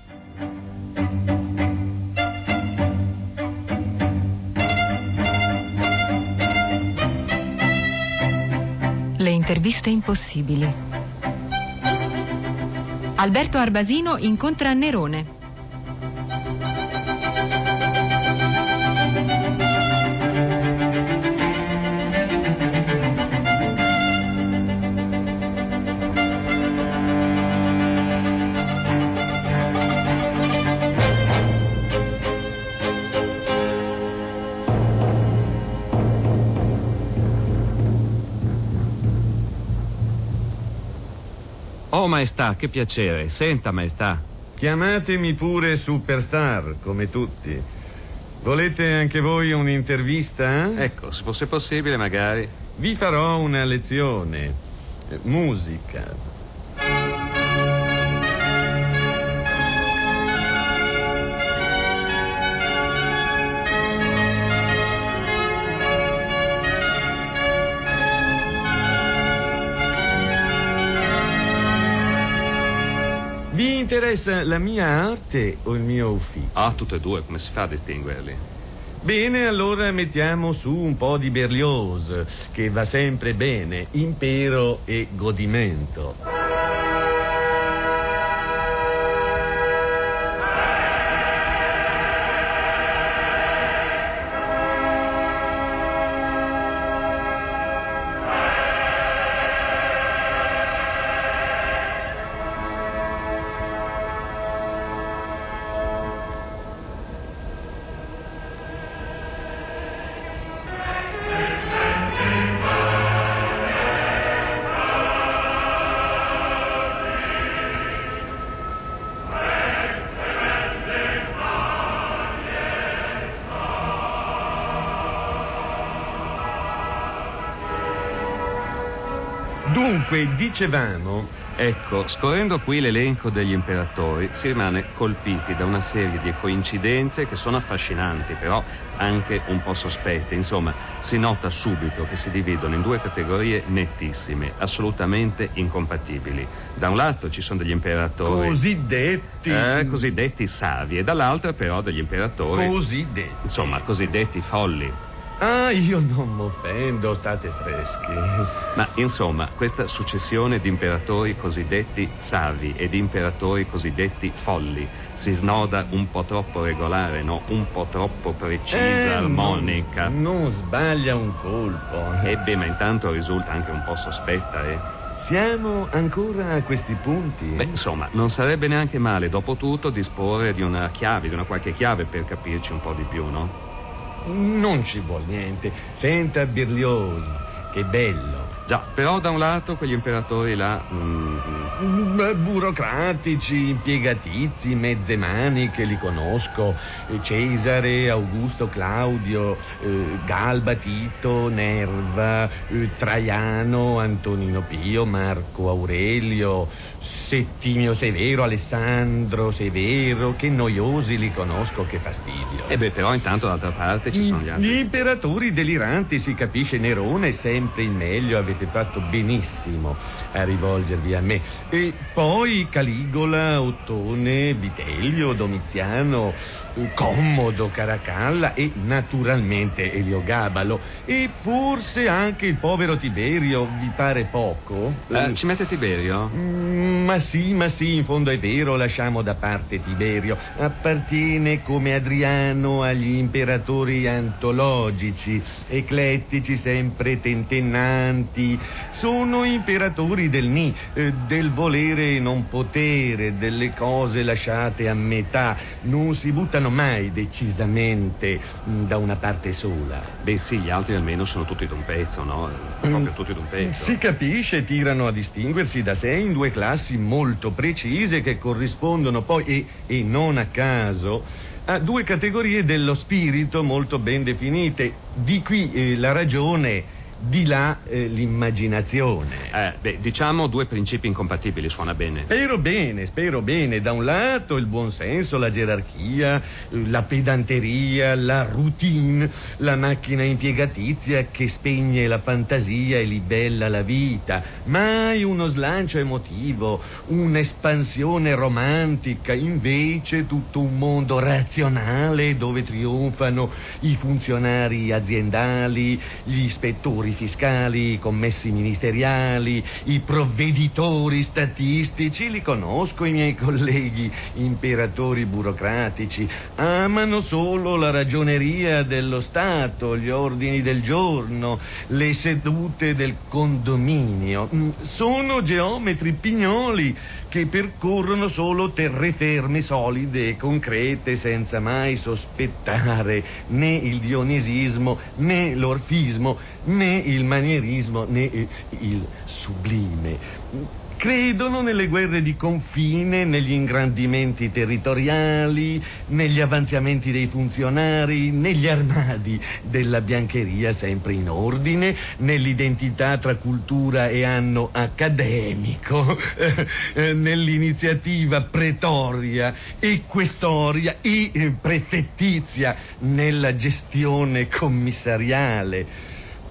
S11: Le interviste impossibili. Alberto Arbasino incontra Nerone.
S12: Oh, maestà, che piacere. Senta, maestà.
S13: Chiamatemi pure superstar, come tutti. Volete anche voi un'intervista?
S12: Ecco, se fosse possibile, magari.
S13: Vi farò una lezione. Musica. Interessa la mia arte o il mio ufficio?
S12: Ah, tutte e due, come si fa a distinguerli?
S13: Bene, allora mettiamo su un po' di Berlioz, che va sempre bene, impero e godimento. Dicevamo,
S12: Ecco, scorrendo qui l'elenco degli imperatori, si rimane colpiti da una serie di coincidenze che sono affascinanti, però anche un po' sospette. Insomma, si nota subito che si dividono in due categorie nettissime, assolutamente incompatibili. Da un lato ci sono degli imperatori...
S13: cosiddetti...
S12: Eh, cosiddetti savi, e dall'altra però degli imperatori...
S13: Cosiddetti.
S12: Insomma, cosiddetti folli.
S13: Ah, io non mi offendo, state freschi.
S12: Ma insomma, questa successione di imperatori cosiddetti savi e di imperatori cosiddetti folli si snoda un po' troppo regolare, no? Un po' troppo precisa,
S13: Eh,
S12: armonica.
S13: Non, non sbaglia un colpo.
S12: E beh, ma intanto risulta anche un po' sospetta, eh?
S13: Siamo ancora a questi punti?
S12: Beh, insomma, non sarebbe neanche male, dopo tutto, disporre di una chiave, di una qualche chiave per capirci un po' di più, no?
S13: Non ci vuole niente. Senta Berlioz, che bello.
S12: Già, però da un lato quegli imperatori là... mm,
S13: Mm, Burocratici, impiegatizi, mezze maniche, li conosco. Eh, Cesare, Augusto, Claudio, eh, Galba, Tito, Nerva, eh, Traiano, Antonino Pio, Marco Aurelio, Settimio Severo, Alessandro Severo. Che noiosi li conosco, che fastidio.
S12: E beh, però intanto d'altra parte ci sono gli altri.
S13: Gli imperatori deliranti, si capisce, Nerone è sempre il meglio, avete avete fatto benissimo a rivolgervi a me. E poi Caligola, Ottone, Vitelio, Domiziano, Commodo, Caracalla e naturalmente Eliogabalo e forse anche il povero Tiberio, vi pare poco?
S12: Eh, ci mette Tiberio?
S13: Mm, ma sì, ma sì, in fondo è vero, lasciamo da parte Tiberio. Appartiene come Adriano agli imperatori antologici, eclettici, sempre tentennanti. Sono imperatori del ni, eh, del volere e non potere, delle cose lasciate a metà. Non si buttano mai decisamente mh, da una parte sola.
S12: Beh sì, gli altri almeno sono tutti d'un pezzo, no? Proprio tutti d'un pezzo.
S13: Si capisce, tirano a distinguersi da sé in due classi molto precise che corrispondono poi, e, e non a caso, a due categorie dello spirito molto ben definite. Di qui eh, la ragione di là eh, l'immaginazione.
S12: Eh, beh, diciamo due principi incompatibili, suona bene.
S13: Spero bene, spero bene. Da un lato il buonsenso, la gerarchia, la pedanteria, la routine, la macchina impiegatizia che spegne la fantasia e libella la vita. Mai uno slancio emotivo, un'espansione romantica, invece tutto un mondo razionale dove trionfano i funzionari aziendali, gli ispettori fiscali, i commessi ministeriali, i provveditori statistici, li conosco i miei colleghi, imperatori burocratici, amano solo la ragioneria dello Stato, gli ordini del giorno, le sedute del condominio. Mm, Sono geometri pignoli che percorrono solo terraferme solide e concrete senza mai sospettare né il dionisismo né l'orfismo né il manierismo né il sublime. Credono nelle guerre di confine, negli ingrandimenti territoriali, negli avanzamenti dei funzionari, negli armadi della biancheria sempre in ordine, nell'identità tra cultura e anno accademico, eh, nell'iniziativa pretoria e questoria e eh, prefettizia, nella gestione commissariale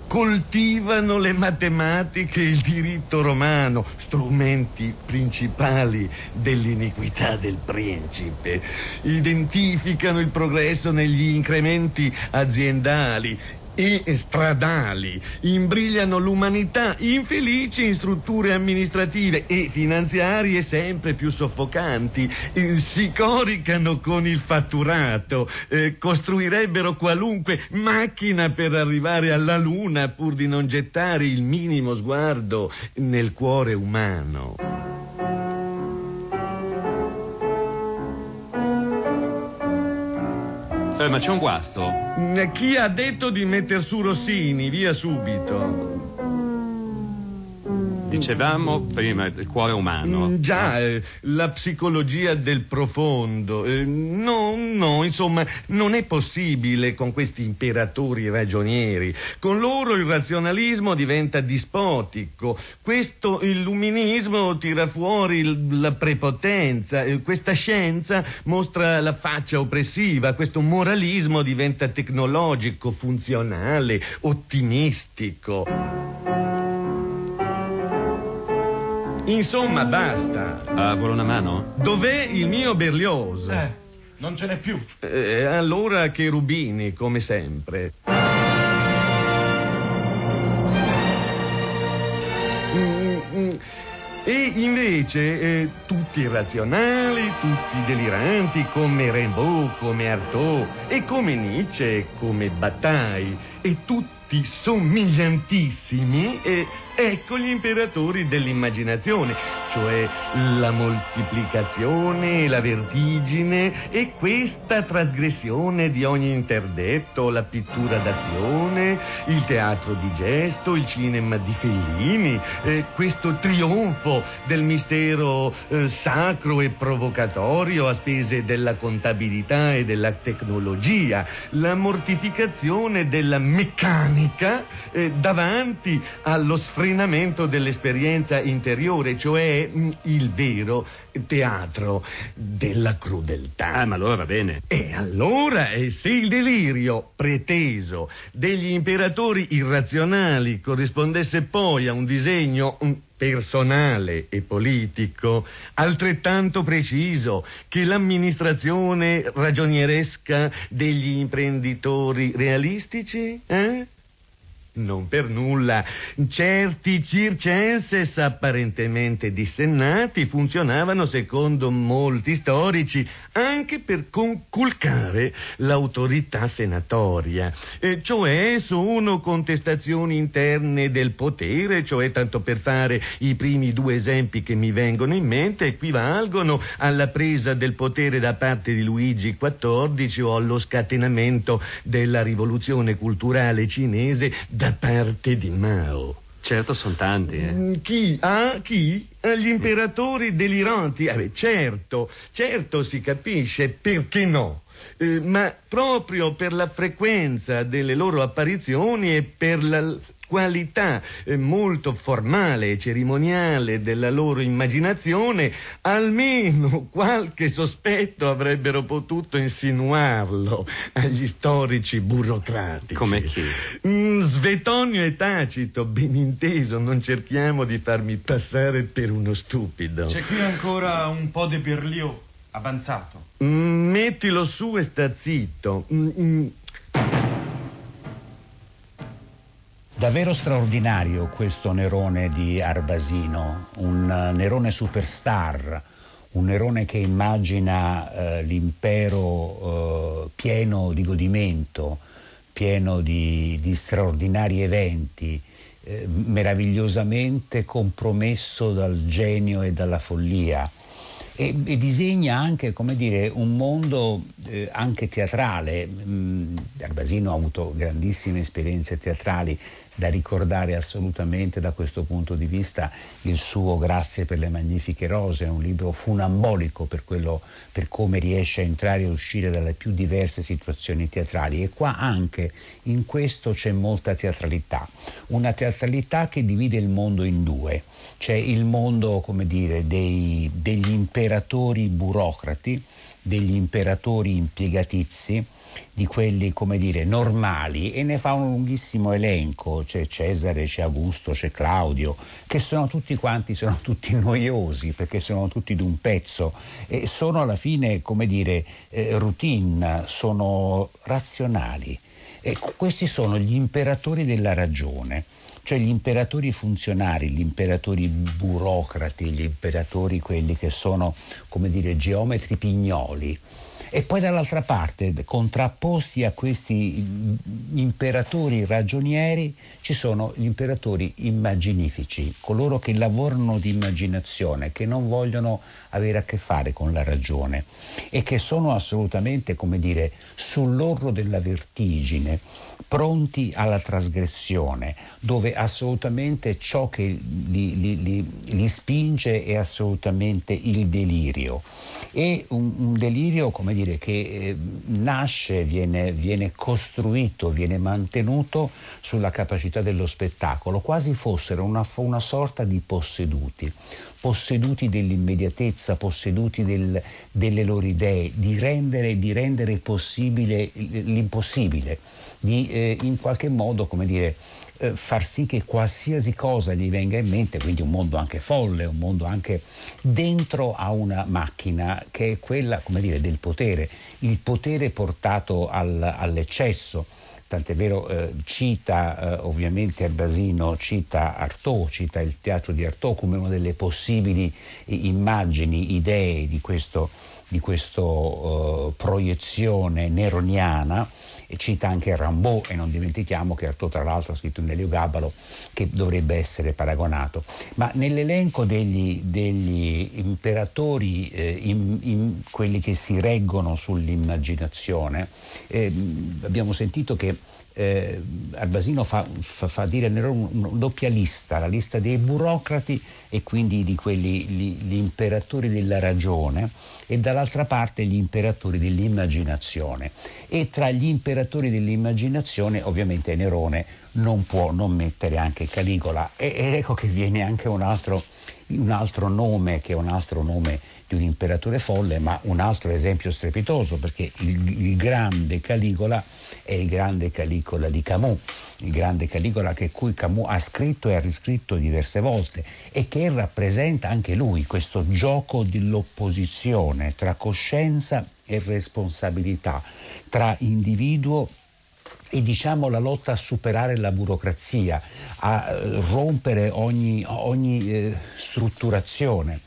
S13: coltivano le matematiche e il diritto romano, strumenti principali dell'iniquità del principe. Identificano il progresso negli incrementi aziendali e stradali, imbrigliano l'umanità, infelici in strutture amministrative e finanziarie sempre più soffocanti, eh, si coricano con il fatturato, eh, costruirebbero qualunque macchina per arrivare alla luna pur di non gettare il minimo sguardo nel cuore umano.
S12: Eh, ma c'è un guasto.
S13: Chi ha detto di metter su Rossini? Via subito.
S12: Dicevamo prima il cuore umano.
S13: Mm, Già, eh, la psicologia del profondo. Eh, no, no, insomma, non è possibile con questi imperatori ragionieri. Con loro il razionalismo diventa dispotico. Questo illuminismo tira fuori la prepotenza. Eh, Questa scienza mostra la faccia oppressiva. Questo moralismo diventa tecnologico, funzionale, ottimistico. Insomma, basta.
S12: Ah, vuole una mano?
S13: Dov'è il mio Berlioz?
S14: Eh, non ce n'è più.
S13: Eh, allora Cherubini, come sempre. Mm, mm. E invece eh, tutti razionali, tutti deliranti come Rimbaud, come Artaud e come Nietzsche, come Bataille e tutti somigliantissimi e ecco gli imperatori dell'immaginazione, cioè la moltiplicazione, la vertigine e questa trasgressione di ogni interdetto, la pittura d'azione, il teatro di gesto, il cinema di Fellini, eh, questo trionfo del mistero eh, sacro e provocatorio a spese della contabilità e della tecnologia, la mortificazione della meccanica eh, davanti allo sfrenamento dell'esperienza interiore, cioè mh, il vero teatro della crudeltà.
S12: Ah, ma allora va bene.
S13: E allora, eh, se il delirio preteso degli imperatori irrazionali corrispondesse poi a un disegno mh, personale e politico, altrettanto preciso che l'amministrazione ragionieresca degli imprenditori realistici? Eh? Non per nulla. Certi circenses apparentemente dissennati funzionavano secondo molti storici anche per conculcare l'autorità senatoria. E cioè sono contestazioni interne del potere, cioè tanto per fare i primi due esempi che mi vengono in mente, equivalgono alla presa del potere da parte di Luigi XIV o allo scatenamento della rivoluzione culturale cinese da parte di Mao.
S12: Certo, sono tanti, eh.
S13: Mm, Chi? Ah, chi? Ah, Gli imperatori deliranti? Eh beh, certo, certo si capisce, perché no? Eh, ma proprio per la frequenza delle loro apparizioni e per la qualità eh, molto formale e cerimoniale della loro immaginazione, almeno qualche sospetto avrebbero potuto insinuarlo agli storici burocratici.
S12: Come chi?
S13: Mm, Svetonio e Tacito, ben inteso, non cerchiamo di farmi passare per uno stupido.
S14: C'è qui ancora un po' di Berlioz avanzato.
S13: Mm, mettilo su e sta zitto. Mm,
S15: Davvero straordinario questo Nerone di Arbasino, un eh, Nerone superstar, un Nerone che immagina eh, l'impero eh, pieno di godimento, pieno di, di straordinari eventi, eh, meravigliosamente compromesso dal genio e dalla follia. E, e disegna anche, dire, un mondo eh, anche teatrale. Mm, Arbasino ha avuto grandissime esperienze teatrali, da ricordare assolutamente da questo punto di vista il suo Grazie per le magnifiche rose, è un libro funambolico per, quello, per come riesce a entrare e uscire dalle più diverse situazioni teatrali. E qua anche in questo c'è molta teatralità, una teatralità che divide il mondo in due, c'è il mondo come dire dei, degli imperatori burocrati, degli imperatori impiegatizi, di quelli, come dire, normali e ne fa un lunghissimo elenco, c'è Cesare, c'è Augusto, c'è Claudio, che sono tutti quanti, sono tutti noiosi perché sono tutti d'un pezzo e sono alla fine, come dire, eh, routine, sono razionali. E questi sono gli imperatori della ragione cioè gli imperatori funzionari, gli imperatori burocrati, gli imperatori quelli che sono, come dire, geometri pignoli. E poi dall'altra parte, contrapposti a questi imperatori ragionieri, ci sono gli imperatori immaginifici, coloro che lavorano di immaginazione, che non vogliono avere a che fare con la ragione e che sono assolutamente, come dire, sull'orlo della vertigine, pronti alla trasgressione, dove assolutamente ciò che li, li, li, li spinge è assolutamente il delirio. E un, un delirio, come dire, che eh, nasce, viene, viene costruito, viene mantenuto sulla capacità dello spettacolo, quasi fossero una, una sorta di posseduti posseduti dell'immediatezza, posseduti del, delle loro idee, di rendere, di rendere possibile l'impossibile, di eh, in qualche modo, come dire, eh, far sì che qualsiasi cosa gli venga in mente, quindi un mondo anche folle, un mondo anche dentro a una macchina che è quella, come dire, del potere, il potere portato al, all'eccesso tant'è vero eh, cita eh, ovviamente Arbasino, cita Artaud, cita il teatro di Artaud come una delle possibili immagini, idee di questa uh, proiezione neroniana e cita anche Rimbaud e non dimentichiamo che Artaud tra l'altro ha scritto un Elio Gabalo che dovrebbe essere paragonato. Ma nell'elenco degli, degli imperatori, eh, in, in quelli che si reggono sull'immaginazione, eh, abbiamo sentito che eh, Arbasino fa, fa, fa, dire a Nerone una doppia lista, la lista dei burocrati e quindi di quelli, gli, gli imperatori della ragione e dall'altra parte gli imperatori dell'immaginazione. E tra gli imperatori dell'immaginazione ovviamente Nerone non può non mettere anche Caligola e, ed ecco che viene anche un altro, un altro nome che è un altro nome di un imperatore folle, ma un altro esempio strepitoso, perché il, il grande Caligola è il grande Caligola di Camus, il grande Caligola che cui Camus ha scritto e ha riscritto diverse volte e che rappresenta anche lui questo gioco dell'opposizione tra coscienza e responsabilità, tra individuo e diciamo la lotta a superare la burocrazia, a eh, rompere ogni, ogni eh, strutturazione.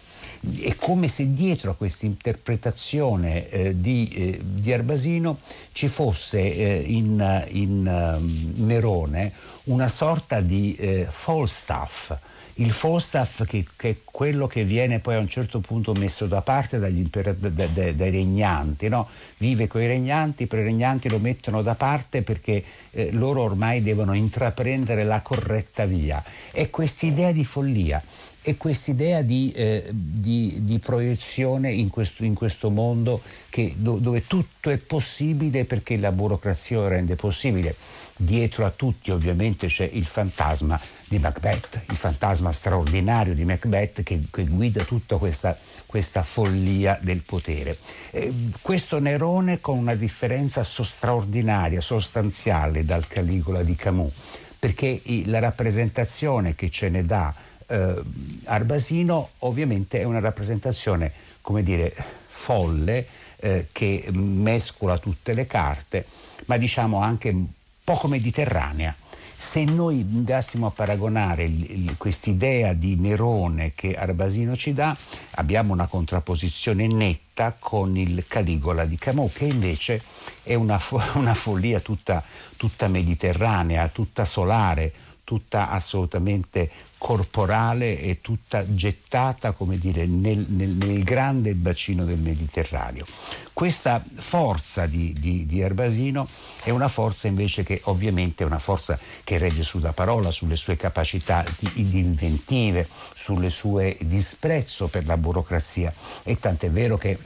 S15: È come se dietro a questa interpretazione eh, di, eh, di, Arbasino ci fosse eh, in, in um, Nerone una sorta di eh, Falstaff, il Falstaff che, che, è quello che viene poi a un certo punto messo da parte imper- da, da, dai regnanti, no? vive con i regnanti, però i regnanti lo mettono da parte perché eh, loro ormai devono intraprendere la corretta via. È quest'idea di follia e quest'idea di, eh, di, di, proiezione in questo, in questo mondo che, do, dove tutto è possibile perché la burocrazia lo rende possibile. Dietro a tutti ovviamente c'è il fantasma di Macbeth, il fantasma straordinario di Macbeth che, che guida tutta questa, questa, follia del potere. Eh, questo Nerone con una differenza so straordinaria, sostanziale dal Caligola di Camus, perché la rappresentazione che ce ne dà eh, Arbasino ovviamente è una rappresentazione, come dire, folle, eh, che mescola tutte le carte, ma diciamo anche poco mediterranea. Se noi andassimo a paragonare quest'idea di Nerone che Arbasino ci dà, abbiamo una contrapposizione netta con il Caligola di Camus, che invece è una, fo- una follia tutta, tutta mediterranea, tutta solare, tutta assolutamente corporale e tutta gettata come dire, nel, nel, nel grande bacino del Mediterraneo. Questa forza di, di, di, Erbasino è una forza invece che ovviamente è una forza che regge sulla parola, sulle sue capacità di, di inventive, sulle sue disprezzo per la burocrazia e tant'è vero che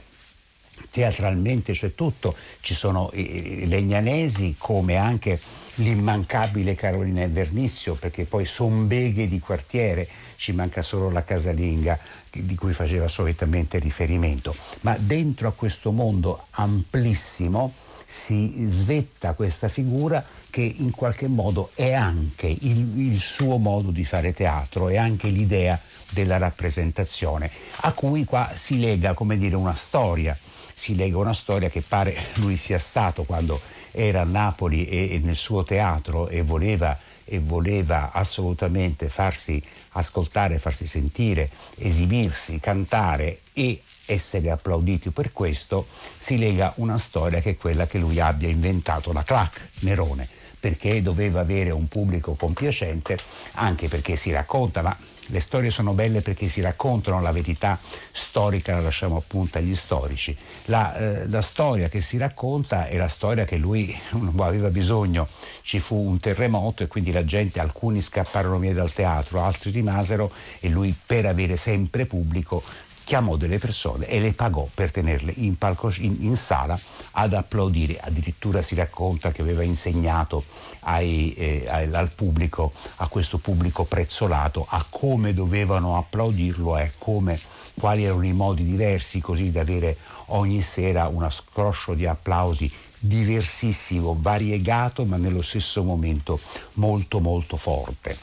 S15: teatralmente c'è tutto, ci sono i legnanesi come anche l'immancabile Carolina Vernizio perché poi son beghe di quartiere, ci manca solo la casalinga di cui faceva solitamente riferimento, ma dentro a questo mondo amplissimo si svetta questa figura che in qualche modo è anche il, il suo modo di fare teatro, è anche l'idea della rappresentazione, a cui qua si lega, come dire, una storia. Si lega una storia che pare lui sia stato quando era a Napoli e, e nel suo teatro e voleva, e voleva assolutamente farsi ascoltare, farsi sentire, esibirsi, cantare e essere applauditi per questo, si lega una storia che è quella che lui abbia inventato la clac Nerone, perché doveva avere un pubblico compiacente, anche perché si racconta, ma le storie sono belle perché si raccontano la verità storica, la lasciamo appunto agli storici. La, eh, la storia che si racconta è la storia che lui aveva bisogno. Ci fu un terremoto e quindi la gente, alcuni scapparono via dal teatro, altri rimasero e lui per avere sempre pubblico chiamò delle persone e le pagò per tenerle in, palco, in, in sala ad applaudire. Addirittura si racconta che aveva insegnato ai, eh, al pubblico, a questo pubblico prezzolato, a come dovevano applaudirlo e come, quali erano i modi diversi così da avere ogni sera uno scroscio di applausi diversissimo, variegato, ma nello stesso momento molto molto forte.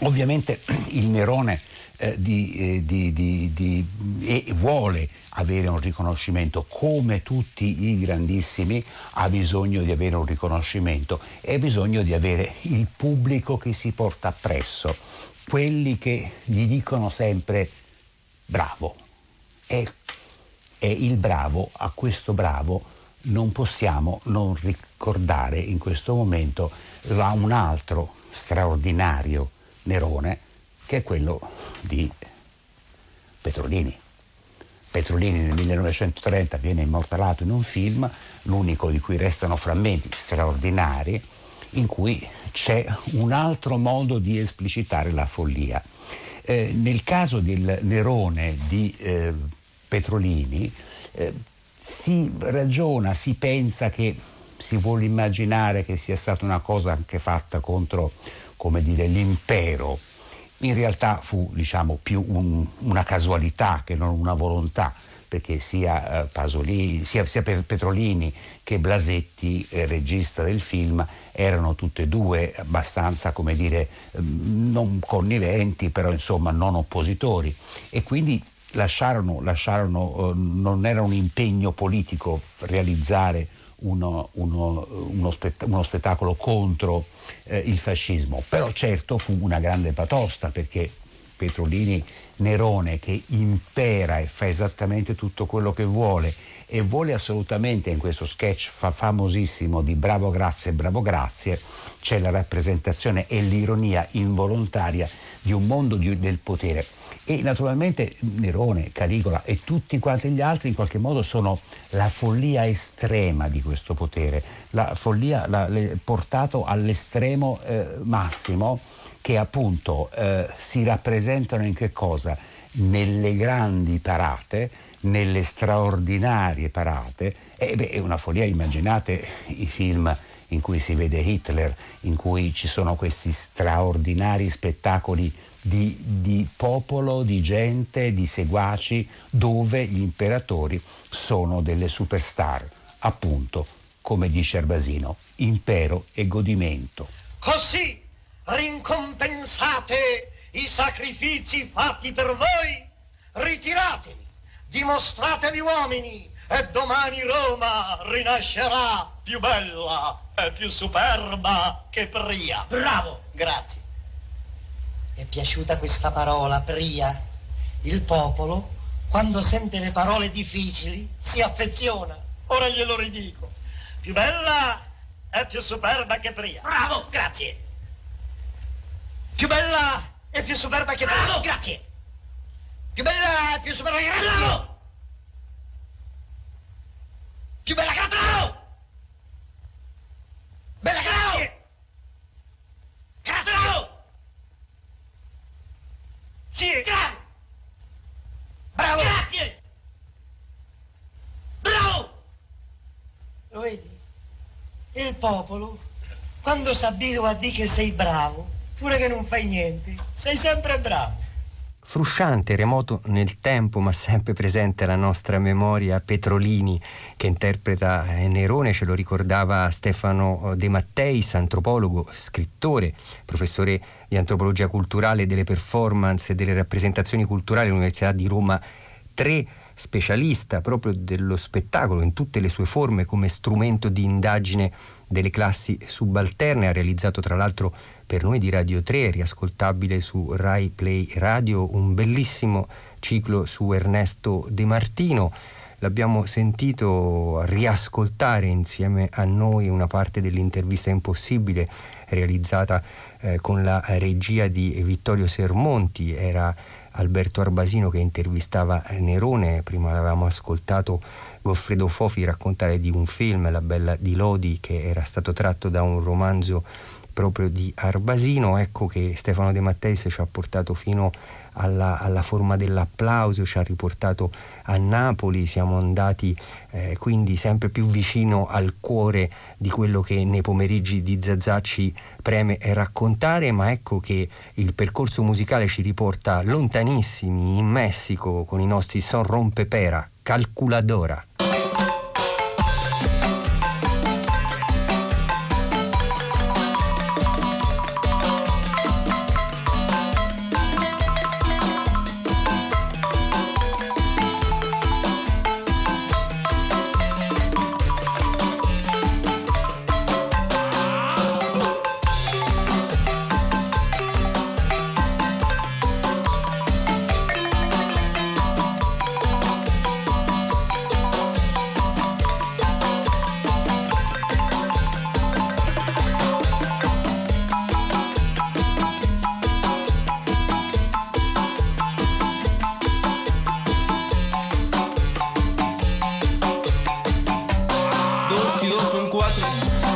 S15: Ovviamente il Nerone eh, di, eh, di, di, e vuole avere un riconoscimento, come tutti i grandissimi ha bisogno di avere un riconoscimento e ha bisogno di avere il pubblico che si porta appresso, quelli che gli dicono sempre bravo. E, e il bravo, a questo bravo non possiamo non ricordare in questo momento un altro straordinario Nerone che è quello di Petrolini. Petrolini nel 1930 viene immortalato in un film, l'unico di cui restano frammenti straordinari, in cui c'è un altro modo di esplicitare la follia. Eh, nel caso del Nerone di eh, Petrolini eh, si ragiona, si pensa che si vuole immaginare che sia stata una cosa anche fatta contro dire, l'impero. In realtà fu diciamo, più un, una casualità che non una volontà perché sia, eh, Pasolini, sia, sia Petrolini che Blasetti, eh, regista del film, erano tutte e due abbastanza, come dire, mm, non conniventi, però insomma non oppositori. E quindi lasciarono, lasciarono eh, non era un impegno politico realizzare uno, uno, uno, spett- uno spettacolo contro eh, il fascismo, però certo fu una grande patosta perché Petrolini Nerone che impera e fa esattamente tutto quello che vuole e vuole assolutamente in questo sketch fa- famosissimo di Bravo grazie, bravo grazie, c'è la rappresentazione e l'ironia involontaria di un mondo di, del potere. E naturalmente Nerone, Caligola e tutti quanti gli altri in qualche modo sono la follia estrema di questo potere, la follia la, le, portato all'estremo eh, massimo che appunto eh, si rappresentano in che cosa? Nelle grandi parate, nelle straordinarie parate, e beh, è una follia, immaginate i film in cui si vede Hitler, in cui ci sono questi straordinari spettacoli di, di, popolo, di gente, di seguaci, dove gli imperatori sono delle superstar, appunto, come dice Arbasino, impero e godimento.
S16: Così rincompensate i sacrifici fatti per voi, ritiratevi, dimostratevi uomini e domani Roma rinascerà più bella e più superba che Pria.
S9: Bravo!
S16: Grazie. È piaciuta questa parola, Pria? Il popolo, quando sente le parole difficili, si affeziona. Ora glielo ridico. Più bella e più superba che Pria.
S9: Bravo!
S16: Grazie. Più bella e più superba che Pria.
S9: Bravo!
S16: Grazie. Più bella e più superba che Pria.
S9: Bravo!
S16: Più bella che Bravo! Bella! Grazie!
S9: Bravo!
S16: Sì!
S9: Bravo!
S16: Bravo!
S9: Grazie! Bravo!
S16: Lo vedi? Il popolo, quando si abitua a dire che sei bravo, pure che non fai niente, sei sempre bravo.
S2: Frusciante, remoto nel tempo, ma sempre presente alla nostra memoria, Petrolini che interpreta eh, Nerone, ce lo ricordava Stefano De Matteis, antropologo, scrittore, professore di antropologia culturale, delle performance e delle rappresentazioni culturali all'Università di Roma 3 specialista proprio dello spettacolo in tutte le sue forme come strumento di indagine delle classi subalterne, ha realizzato tra l'altro per noi di Radio 3, riascoltabile su Rai Play Radio, un bellissimo ciclo su Ernesto De Martino. L'abbiamo sentito riascoltare insieme a noi una parte dell'intervista impossibile realizzata eh, con la regia di Vittorio Sermonti, era Alberto Arbasino che intervistava Nerone, prima l'avevamo ascoltato Goffredo Fofi raccontare di un film, La Bella di Lodi, che era stato tratto da un romanzo proprio di Arbasino, ecco che Stefano De Matteis ci ha portato fino alla, alla, forma dell'applauso, ci ha riportato a Napoli, siamo andati eh, quindi sempre più vicino al cuore di quello che nei pomeriggi di Zazà ci preme raccontare, ma ecco che il percorso musicale ci riporta lontanissimi in Messico con i nostri Son Rompepera, Calculadora.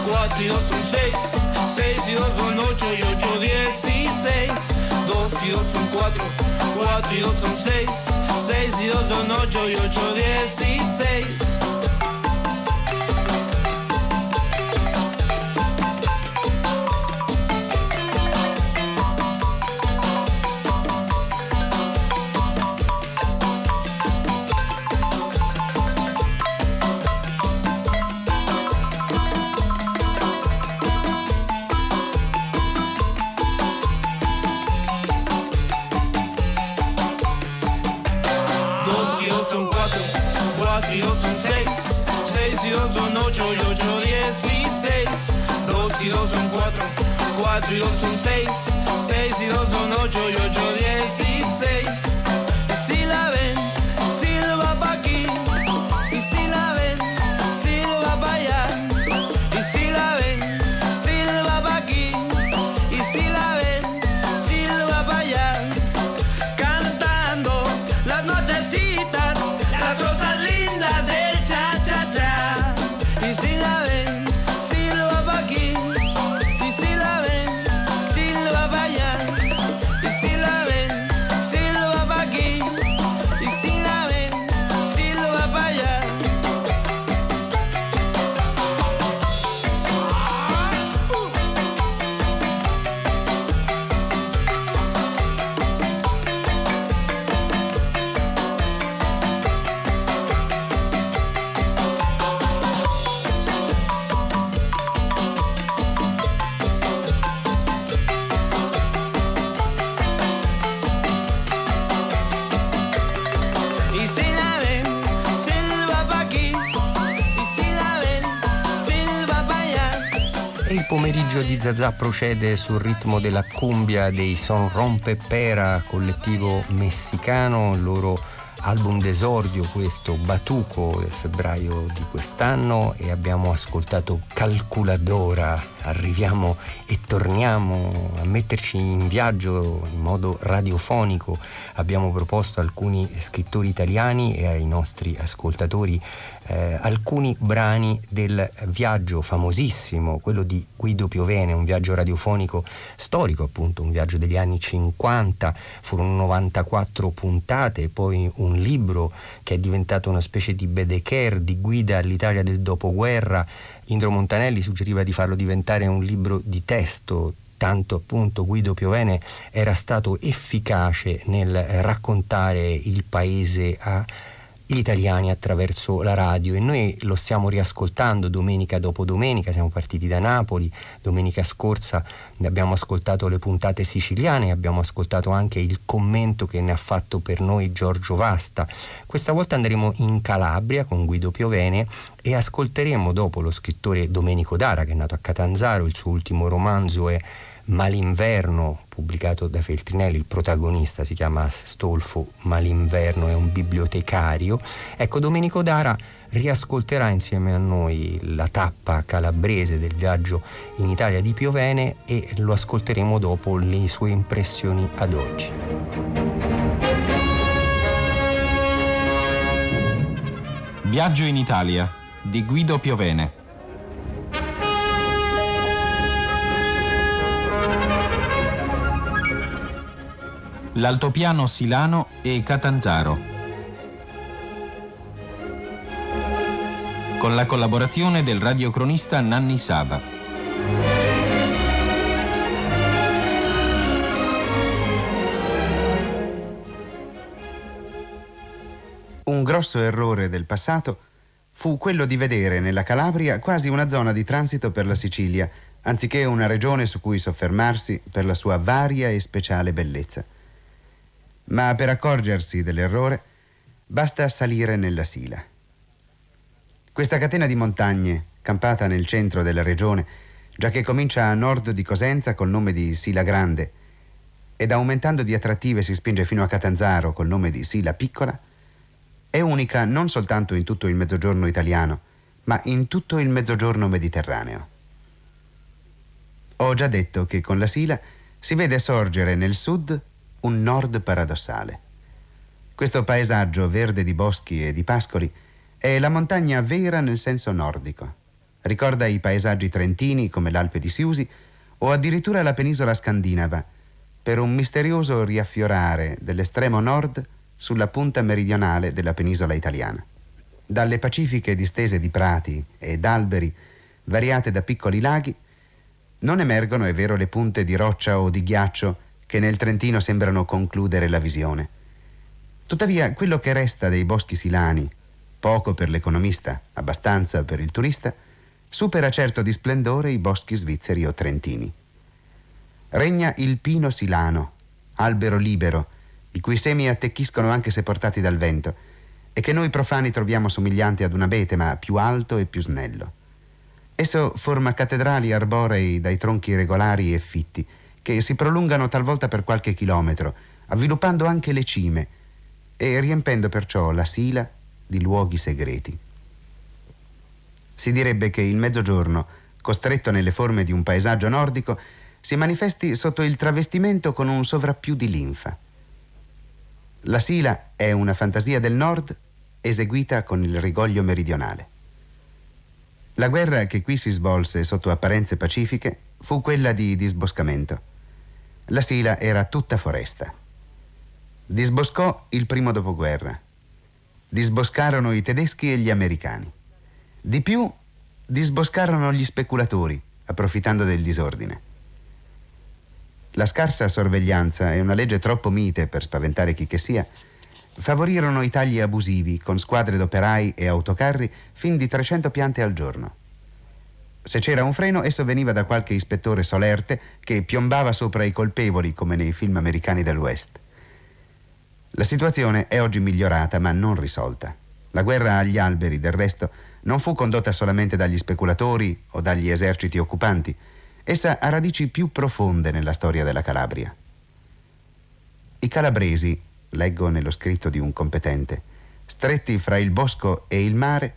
S17: 4 y 2 son 6, 6 y 2 son 8 y 8 16, 2 y 2 son 4, 4 y 2 son 6, 6 y 2 son 8 y 8 16.
S2: triunfo Zazà procede sul ritmo della cumbia dei Son Rompe Pera, collettivo messicano, il loro album d'esordio, questo Batuco del febbraio di quest'anno e abbiamo ascoltato Calculadora. Arriviamo e torniamo a metterci in viaggio in modo radiofonico. Abbiamo proposto a alcuni scrittori italiani e ai nostri ascoltatori eh, alcuni brani del viaggio famosissimo, quello di Guido Piovene, un viaggio radiofonico storico appunto, un viaggio degli anni 50, furono 94 puntate, poi un libro che è diventato una specie di Bedeker, di guida all'Italia del dopoguerra. Indro Montanelli suggeriva di farlo diventare un libro di testo, tanto appunto Guido Piovene era stato efficace nel raccontare il paese a gli italiani attraverso la radio e noi lo stiamo riascoltando domenica dopo domenica, siamo partiti da Napoli, domenica scorsa abbiamo ascoltato le puntate siciliane, abbiamo ascoltato anche il commento che ne ha fatto per noi Giorgio Vasta. Questa volta andremo in Calabria con Guido Piovene e ascolteremo dopo lo scrittore Domenico Dara che è nato a Catanzaro, il suo ultimo romanzo è Malinverno, pubblicato da Feltrinelli, il protagonista si chiama Stolfo Malinverno, è un bibliotecario. Ecco, Domenico Dara riascolterà insieme a noi la tappa calabrese del viaggio in Italia di Piovene e lo ascolteremo dopo le sue impressioni ad oggi.
S18: Viaggio in Italia di Guido Piovene. L'altopiano Silano e Catanzaro. Con la collaborazione del radiocronista Nanni Saba.
S19: Un grosso errore del passato fu quello di vedere nella Calabria quasi una zona di transito per la Sicilia, anziché una regione su cui soffermarsi per la sua varia e speciale bellezza. Ma per accorgersi dell'errore basta salire nella Sila. Questa catena di montagne, campata nel centro della regione, già che comincia a nord di Cosenza col nome di Sila Grande ed aumentando di attrattive si spinge fino a Catanzaro col nome di Sila Piccola, è unica non soltanto in tutto il mezzogiorno italiano, ma in tutto il mezzogiorno mediterraneo. Ho già detto che con la Sila si vede sorgere nel sud un nord paradossale. Questo paesaggio verde di boschi e di pascoli è la montagna vera nel senso nordico. ricorda i paesaggi trentini come l'Alpe di Siusi o addirittura la penisola scandinava, per un misterioso riaffiorare dell'estremo nord sulla punta meridionale della penisola italiana. Dalle pacifiche distese di prati ed alberi, variate da piccoli laghi, non emergono, è vero, le punte di roccia o di ghiaccio che nel Trentino sembrano concludere la visione. Tuttavia, quello che resta dei boschi silani, poco per l'economista, abbastanza per il turista, supera certo di splendore i boschi svizzeri o trentini. Regna il pino silano, albero libero, i cui semi attecchiscono anche se portati dal vento, e che noi profani troviamo somigliante ad un abete, ma più alto e più snello. Esso forma cattedrali arborei dai tronchi regolari e fitti, che si prolungano talvolta per qualche chilometro, avviluppando anche le cime e riempendo perciò la sila di luoghi segreti. Si direbbe che il mezzogiorno, costretto nelle forme di un paesaggio nordico, si manifesti sotto il travestimento con un sovrappiù di linfa. La sila è una fantasia del nord eseguita con il rigoglio meridionale. La guerra che qui si svolse sotto apparenze pacifiche fu quella di disboscamento. La Sila era tutta foresta. Disboscò il primo dopoguerra. Disboscarono i tedeschi e gli americani. Di più, disboscarono gli speculatori, approfittando del disordine. La scarsa sorveglianza e una legge troppo mite per spaventare chi che sia favorirono i tagli abusivi con squadre d'operai e autocarri fin di 300 piante al giorno. Se c'era un freno, esso veniva da qualche ispettore solerte che piombava sopra i colpevoli, come nei film americani dell'West. La situazione è oggi migliorata, ma non risolta. La guerra agli alberi, del resto, non fu condotta solamente dagli speculatori o dagli eserciti occupanti, essa ha radici più profonde nella storia della Calabria. I calabresi, leggo nello scritto di un competente, stretti fra il bosco e il mare,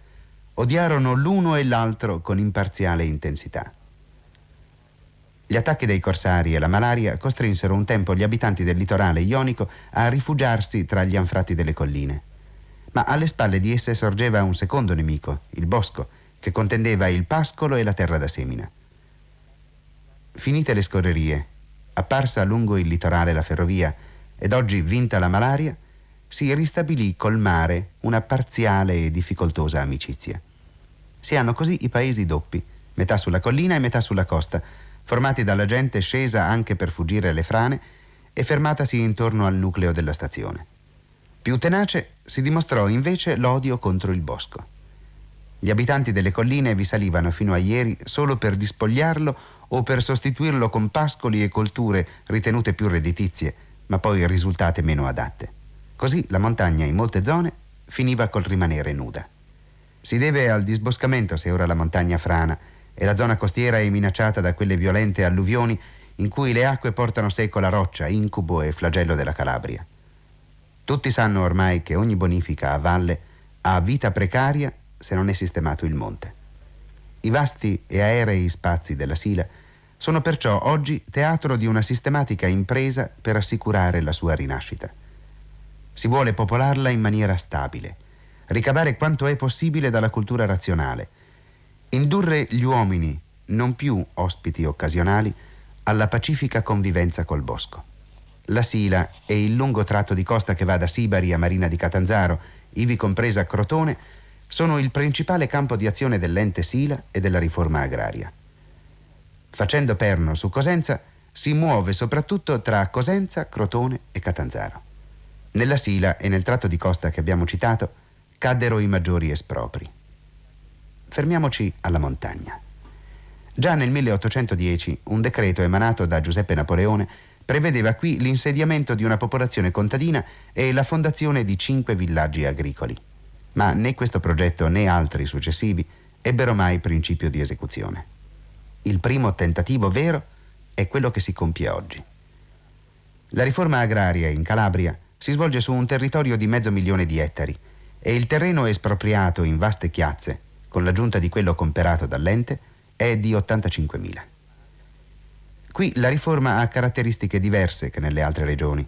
S19: odiarono l'uno e l'altro con imparziale intensità. Gli attacchi dei corsari e la malaria costrinsero un tempo gli abitanti del litorale ionico a rifugiarsi tra gli anfratti delle colline ma alle spalle di esse sorgeva un secondo nemico, il bosco, che contendeva il pascolo e la terra da semina. Finite le scorrerie, apparsa lungo il litorale la ferrovia ed oggi vinta la malaria, si ristabilì col mare una parziale e difficoltosa amicizia. Si hanno così i paesi doppi, metà sulla collina e metà sulla costa, formati dalla gente scesa anche per fuggire alle frane e fermatasi intorno al nucleo della stazione. Più tenace si dimostrò invece l'odio contro il bosco. Gli abitanti delle colline vi salivano fino a ieri solo per dispogliarlo o per sostituirlo con pascoli e colture ritenute più redditizie, ma poi risultate meno adatte. Così la montagna in molte zone finiva col rimanere nuda. Si deve al disboscamento se ora la montagna frana e la zona costiera è minacciata da quelle violente alluvioni in cui le acque portano secco la roccia, incubo e flagello della Calabria. Tutti sanno ormai che ogni bonifica a valle ha vita precaria se non è sistemato il monte. I vasti e aerei spazi della Sila sono perciò oggi teatro di una sistematica impresa per assicurare la sua rinascita. Si vuole popolarla in maniera stabile, ricavare quanto è possibile dalla cultura razionale, indurre gli uomini, non più ospiti occasionali, alla pacifica convivenza col bosco. La Sila e il lungo tratto di costa che va da Sibari a Marina di Catanzaro, ivi compresa Crotone, sono il principale campo di azione dell'ente Sila e della riforma agraria. Facendo perno su Cosenza, si muove soprattutto tra Cosenza, Crotone e Catanzaro. Nella Sila e nel tratto di costa che abbiamo citato caddero i maggiori espropri. Fermiamoci alla montagna. Già nel 1810 un decreto emanato da Giuseppe Napoleone prevedeva qui l'insediamento di una popolazione contadina e la fondazione di cinque villaggi agricoli. Ma né questo progetto né altri successivi ebbero mai principio di esecuzione. Il primo tentativo vero è quello che si compie oggi. La riforma agraria in Calabria si svolge su un territorio di mezzo milione di ettari e il terreno espropriato in vaste chiazze, con l'aggiunta di quello comperato dall'ente, è di 85.000. Qui la riforma ha caratteristiche diverse che nelle altre regioni.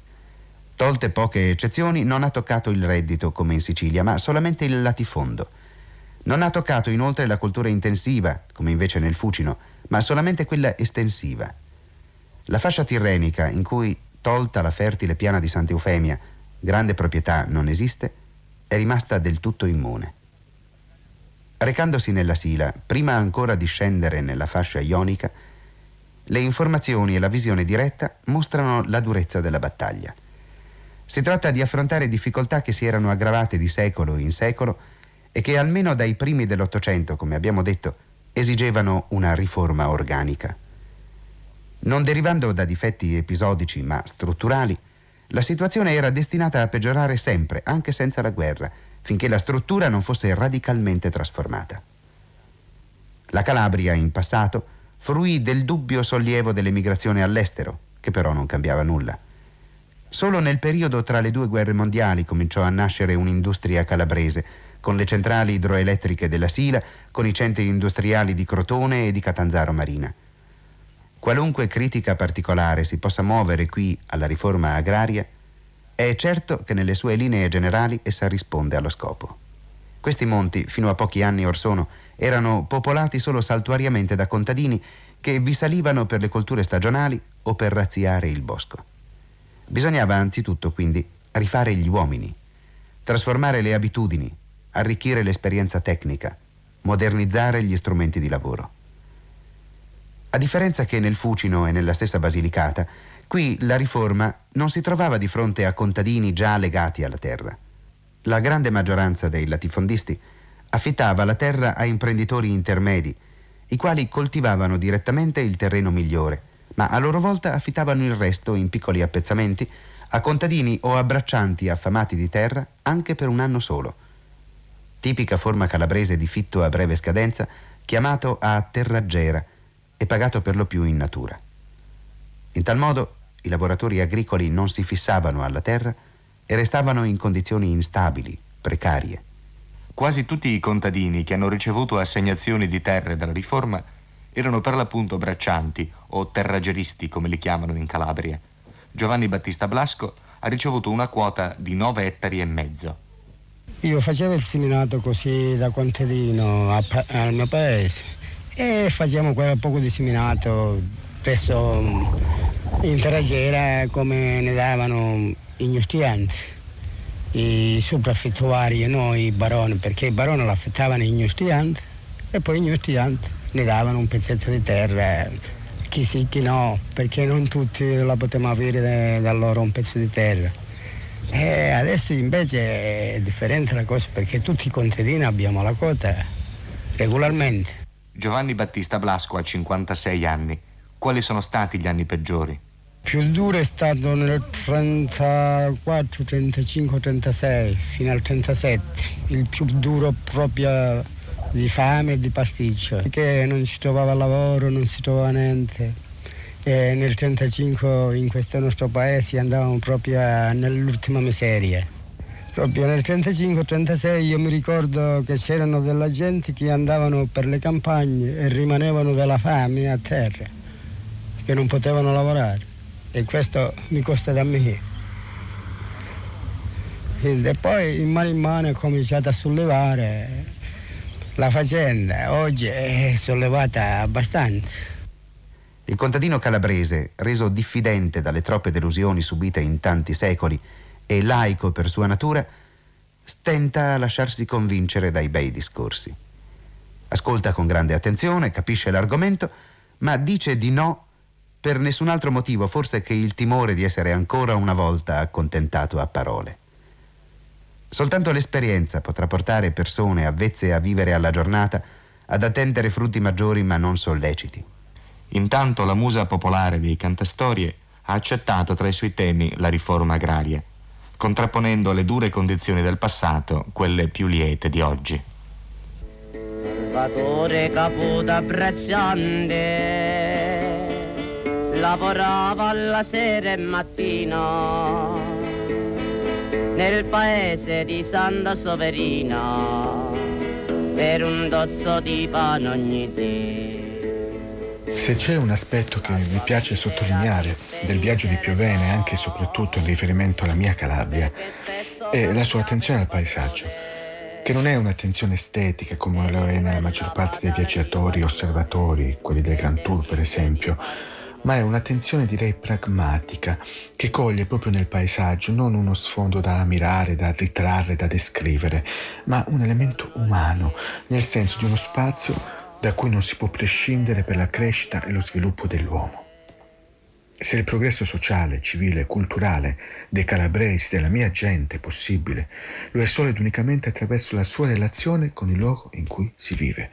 S19: Tolte poche eccezioni, non ha toccato il reddito come in Sicilia, ma solamente il latifondo. Non ha toccato inoltre la cultura intensiva, come invece nel Fucino, ma solamente quella estensiva. La fascia tirrenica, in cui, tolta la fertile piana di Santa Eufemia, grande proprietà non esiste, è rimasta del tutto immune. Recandosi nella Sila, prima ancora di scendere nella fascia ionica, le informazioni e la visione diretta mostrano la durezza della battaglia. Si tratta di affrontare difficoltà che si erano aggravate di secolo in secolo e che almeno dai primi dell'Ottocento, come abbiamo detto, esigevano una riforma organica. Non derivando da difetti episodici ma strutturali, la situazione era destinata a peggiorare sempre, anche senza la guerra, finché la struttura non fosse radicalmente trasformata. La Calabria, in passato, fruì del dubbio sollievo dell'emigrazione all'estero, che però non cambiava nulla. Solo nel periodo tra le due guerre mondiali cominciò a nascere un'industria calabrese, con le centrali idroelettriche della Sila, con i centri industriali di Crotone e di Catanzaro Marina. Qualunque critica particolare si possa muovere qui alla riforma agraria, è certo che nelle sue linee generali essa risponde allo scopo. Questi monti, fino a pochi anni or sono, erano popolati solo saltuariamente da contadini che vi salivano per le colture stagionali o per razziare il bosco. Bisognava anzitutto, quindi, rifare gli uomini, trasformare le abitudini, arricchire l'esperienza tecnica, modernizzare gli strumenti di lavoro. A differenza che nel Fucino e nella stessa Basilicata, qui la riforma non si trovava di fronte a contadini già legati alla terra. La grande maggioranza dei latifondisti affittava la terra a imprenditori intermedi, i quali coltivavano direttamente il terreno migliore, ma a loro volta affittavano il resto in piccoli appezzamenti a contadini o a braccianti affamati di terra anche per un anno solo. Tipica forma calabrese di fitto a breve scadenza, chiamato a terraggiera, e pagato per lo più in natura. In tal modo i lavoratori agricoli non si fissavano alla terra e restavano in condizioni instabili, precarie.
S20: Quasi tutti i contadini che hanno ricevuto assegnazioni di terre dalla riforma erano per l'appunto braccianti o terrageristi come li chiamano in Calabria. Giovanni Battista Blasco ha ricevuto una quota di 9 ettari e mezzo.
S21: Io facevo il seminato così da contadino al mio paese e facciamo quel poco di seminato presso in Terragera come ne davano i studenti, i sopraffittuari e noi i baroni, perché i baroni l'affittavano i studenti e poi gli studenti ne davano un pezzetto di terra, chi sì, chi no, perché non tutti la potevano avere da loro un pezzo di terra. E adesso invece è differente la cosa perché tutti i contadini abbiamo la quota regolarmente.
S20: Giovanni Battista Blasco ha 56 anni. Quali sono stati gli anni peggiori?
S21: Più duro è stato nel 34, 35, 36, fino al 37. Il più duro proprio di fame e di pasticcio, perché non si trovava lavoro, non si trovava niente. E nel 35 in questo nostro paese andavamo proprio nell'ultima miseria. Proprio nel 35-36 io mi ricordo che c'erano della gente che andavano per le campagne e rimanevano della fame a terra, che non potevano lavorare e questo mi costa da me. E poi in mano in mano è cominciato a sollevare la faccenda, oggi è sollevata abbastanza.
S19: Il contadino calabrese, reso diffidente dalle troppe delusioni subite in tanti secoli, e laico per sua natura, stenta a lasciarsi convincere dai bei discorsi. Ascolta con grande attenzione, capisce l'argomento, ma dice di no per nessun altro motivo forse che il timore di essere ancora una volta accontentato a parole. Soltanto l'esperienza potrà portare persone avvezze a vivere alla giornata ad attendere frutti maggiori ma non solleciti.
S20: Intanto la musa popolare dei cantastorie ha accettato tra i suoi temi la riforma agraria contrapponendo alle dure condizioni del passato quelle più liete di oggi.
S22: Salvatore Caputa bracciante lavorava alla sera e mattina nel paese di Santa Soverina per un dozzo di pane ogni dì.
S23: Se c'è un aspetto che mi piace sottolineare del viaggio di Piovene, anche e soprattutto in riferimento alla mia Calabria, è la sua attenzione al paesaggio, che non è un'attenzione estetica come lo è nella maggior parte dei viaggiatori osservatori, quelli del Grand Tour per esempio, ma è un'attenzione direi pragmatica che coglie proprio nel paesaggio non uno sfondo da ammirare, da ritrarre, da descrivere, ma un elemento umano, nel senso di uno spazio da cui non si può prescindere per la crescita e lo sviluppo dell'uomo. Se il progresso sociale, civile e culturale dei calabresi, della mia gente è possibile, lo è solo ed unicamente attraverso la sua relazione con il luogo in cui si vive.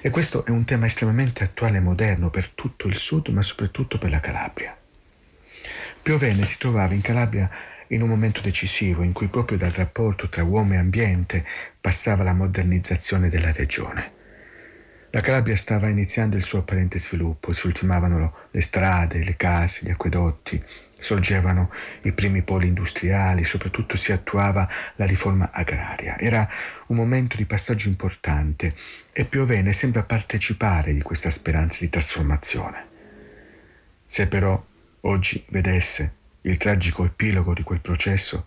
S23: E questo è un tema estremamente attuale e moderno per tutto il sud, ma soprattutto per la Calabria. Piovene si trovava in Calabria in un momento decisivo in cui proprio dal rapporto tra uomo e ambiente passava la modernizzazione della regione. La Calabria stava iniziando il suo apparente sviluppo, si ultimavano le strade, le case, gli acquedotti, sorgevano i primi poli industriali, soprattutto si attuava la riforma agraria. Era un momento di passaggio importante e Piovene sembra partecipare di questa speranza di trasformazione. Se però oggi vedesse il tragico epilogo di quel processo,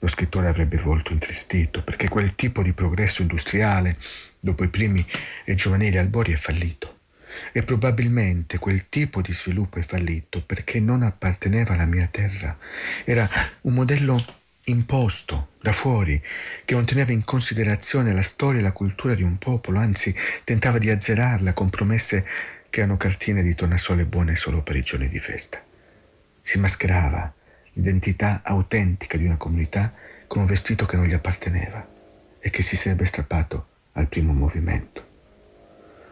S23: lo scrittore avrebbe il volto intristito, perché quel tipo di progresso industriale, dopo i primi e giovanili albori, è fallito. E probabilmente quel tipo di sviluppo è fallito perché non apparteneva alla mia terra. Era un modello imposto da fuori, che non teneva in considerazione la storia e la cultura di un popolo, anzi tentava di azzerarla con promesse che erano cartine di tornasole buone solo per i giorni di festa. Si mascherava l'identità autentica di una comunità con un vestito che non gli apparteneva e che si sarebbe strappato al primo movimento.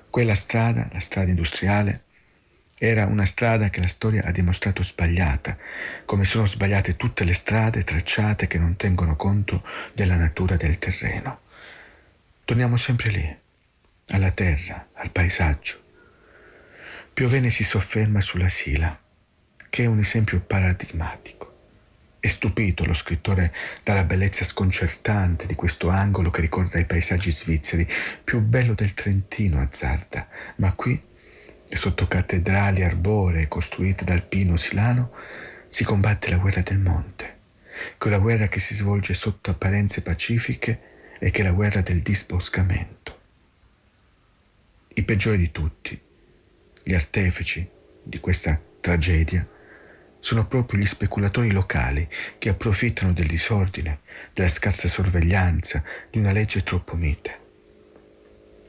S23: Quella strada, la strada industriale, era una strada che la storia ha dimostrato sbagliata, come sono sbagliate tutte le strade tracciate che non tengono conto della natura del terreno. Torniamo sempre lì, alla terra, al paesaggio. Piovene si sofferma sulla Sila, che è un esempio paradigmatico. È stupito lo scrittore dalla bellezza sconcertante di questo angolo che ricorda i paesaggi svizzeri, più bello del Trentino azzarda, ma qui, sotto cattedrali arboree costruite dal pino silano, si combatte la guerra del monte, quella guerra che si svolge sotto apparenze pacifiche e che è la guerra del disboscamento. I peggiori di tutti, gli artefici di questa tragedia, sono proprio gli speculatori locali che approfittano del disordine, della scarsa sorveglianza, di una legge troppo mite.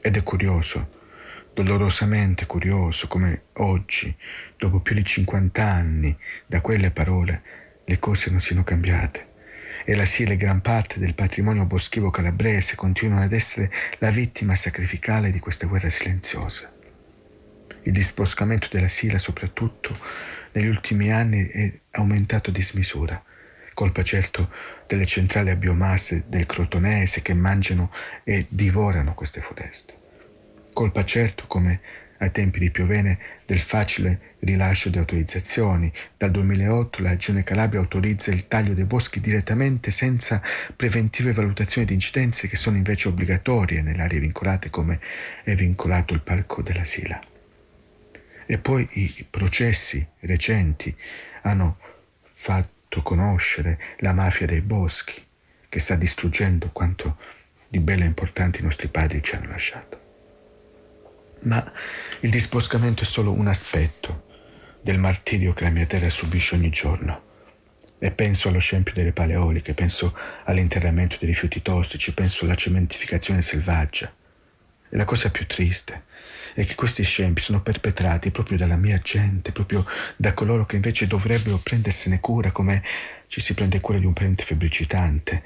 S23: Ed è curioso, dolorosamente curioso, come oggi, dopo più di 50 anni da quelle parole, le cose non siano cambiate. E la Sile gran parte del patrimonio boschivo calabrese continuano ad essere la vittima sacrificale di questa guerra silenziosa. Il disboscamento della Sila soprattutto negli ultimi anni è aumentato a dismisura, colpa certo delle centrali a biomasse del crotonese che mangiano e divorano queste foreste. Colpa certo, come ai tempi di Piovene, del facile rilascio di autorizzazioni. Dal 2008 la Regione Calabria autorizza il taglio dei boschi direttamente senza preventive valutazioni di incidenze che sono invece obbligatorie nelle aree vincolate come è vincolato il Parco della Sila. E poi i processi recenti hanno fatto conoscere la mafia dei boschi che sta distruggendo quanto di bello e importante i nostri padri ci hanno lasciato. Ma il disboscamento è solo un aspetto del martirio che la mia terra subisce ogni giorno. E penso allo scempio delle paleoliche, penso all'interramento dei rifiuti tossici, penso alla cementificazione selvaggia. E la cosa più triste e che questi scempi sono perpetrati proprio dalla mia gente, proprio da coloro che invece dovrebbero prendersene cura come ci si prende cura di un parente febbricitante,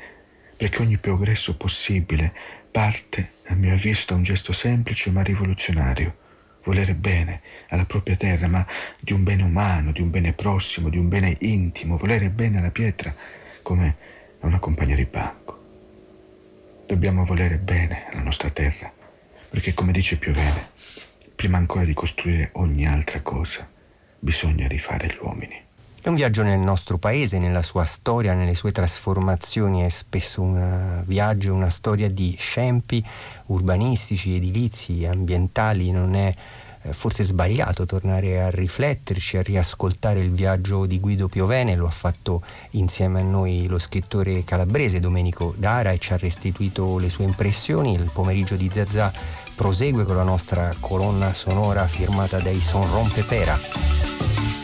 S23: perché ogni progresso possibile parte, a mio avviso, da un gesto semplice ma rivoluzionario, volere bene alla propria terra, ma di un bene umano, di un bene prossimo, di un bene intimo, volere bene alla pietra come a una compagna di banco. Dobbiamo volere bene alla nostra terra, perché come dice Piovene, prima ancora di costruire ogni altra cosa, bisogna rifare gli uomini.
S2: È un viaggio nel nostro paese, nella sua storia, nelle sue trasformazioni, è spesso un viaggio, una storia di scempi urbanistici, edilizi, ambientali, non è eh, forse sbagliato tornare a rifletterci, a riascoltare il viaggio di Guido Piovene, lo ha fatto insieme a noi lo scrittore calabrese Domenico Dara e ci ha restituito le sue impressioni. Il pomeriggio di Zazà prosegue con la nostra colonna sonora firmata dai Son Rompepera.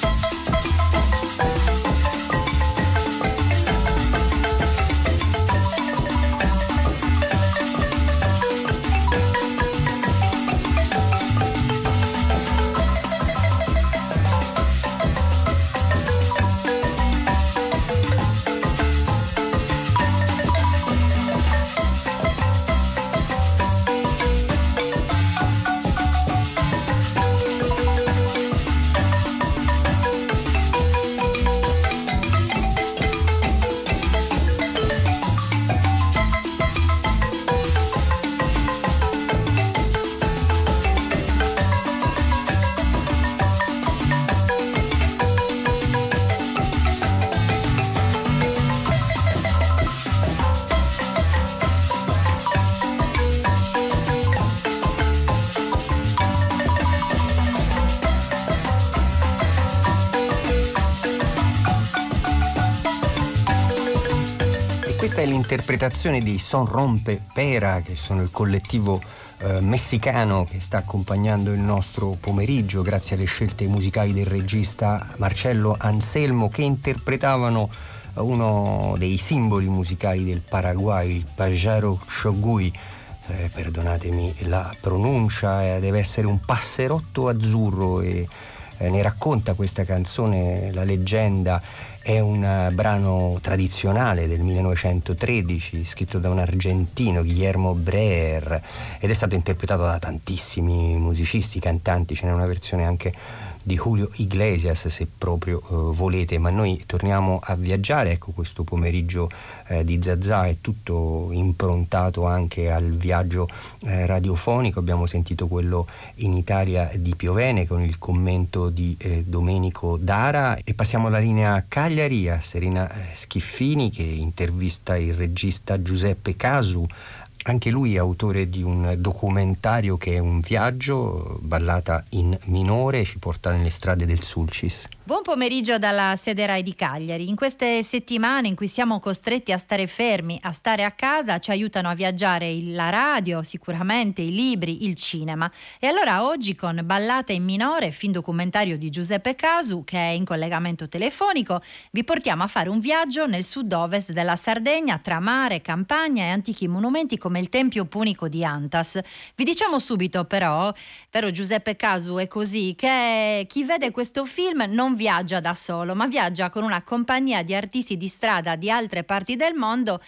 S2: L'interpretazione di Son Rompe Pera, che sono il collettivo eh, messicano che sta accompagnando il nostro pomeriggio grazie alle scelte musicali del regista Marcello Anselmo che interpretavano uno dei simboli musicali del Paraguay, il Pajaro Shogui. Eh, perdonatemi la pronuncia, eh, deve essere un passerotto azzurro e eh, ne racconta questa canzone la leggenda. È un eh, brano tradizionale del 1913 scritto da un argentino, Guillermo Breer, ed è stato interpretato da tantissimi musicisti, cantanti, ce n'è una versione anche di Julio Iglesias se proprio eh, volete, ma noi torniamo a viaggiare, ecco questo pomeriggio eh, di Zazà. È tutto improntato anche al viaggio eh, radiofonico, abbiamo sentito quello in Italia di Piovene con il commento di eh, Domenico Dara. E passiamo alla linea Cagliari a Serena eh, Schiffini che intervista il regista Giuseppe Casu anche lui è autore di un documentario che è un viaggio, ballata in minore, ci porta nelle strade del Sulcis.
S24: Buon pomeriggio dalla sede Rai di Cagliari. In queste settimane in cui siamo costretti a stare fermi, a stare a casa, ci aiutano a viaggiare la radio, sicuramente i libri, il cinema. E allora oggi con Ballata in minore, film documentario di Giuseppe Casu, che è in collegamento telefonico, vi portiamo a fare un viaggio nel sud-ovest della Sardegna tra mare, campagna e antichi monumenti come il Tempio Punico di Antas. Vi diciamo subito però, vero Giuseppe Casu è così, che chi vede questo film non viaggia da solo, ma viaggia con una compagnia di artisti di strada di altre parti del mondo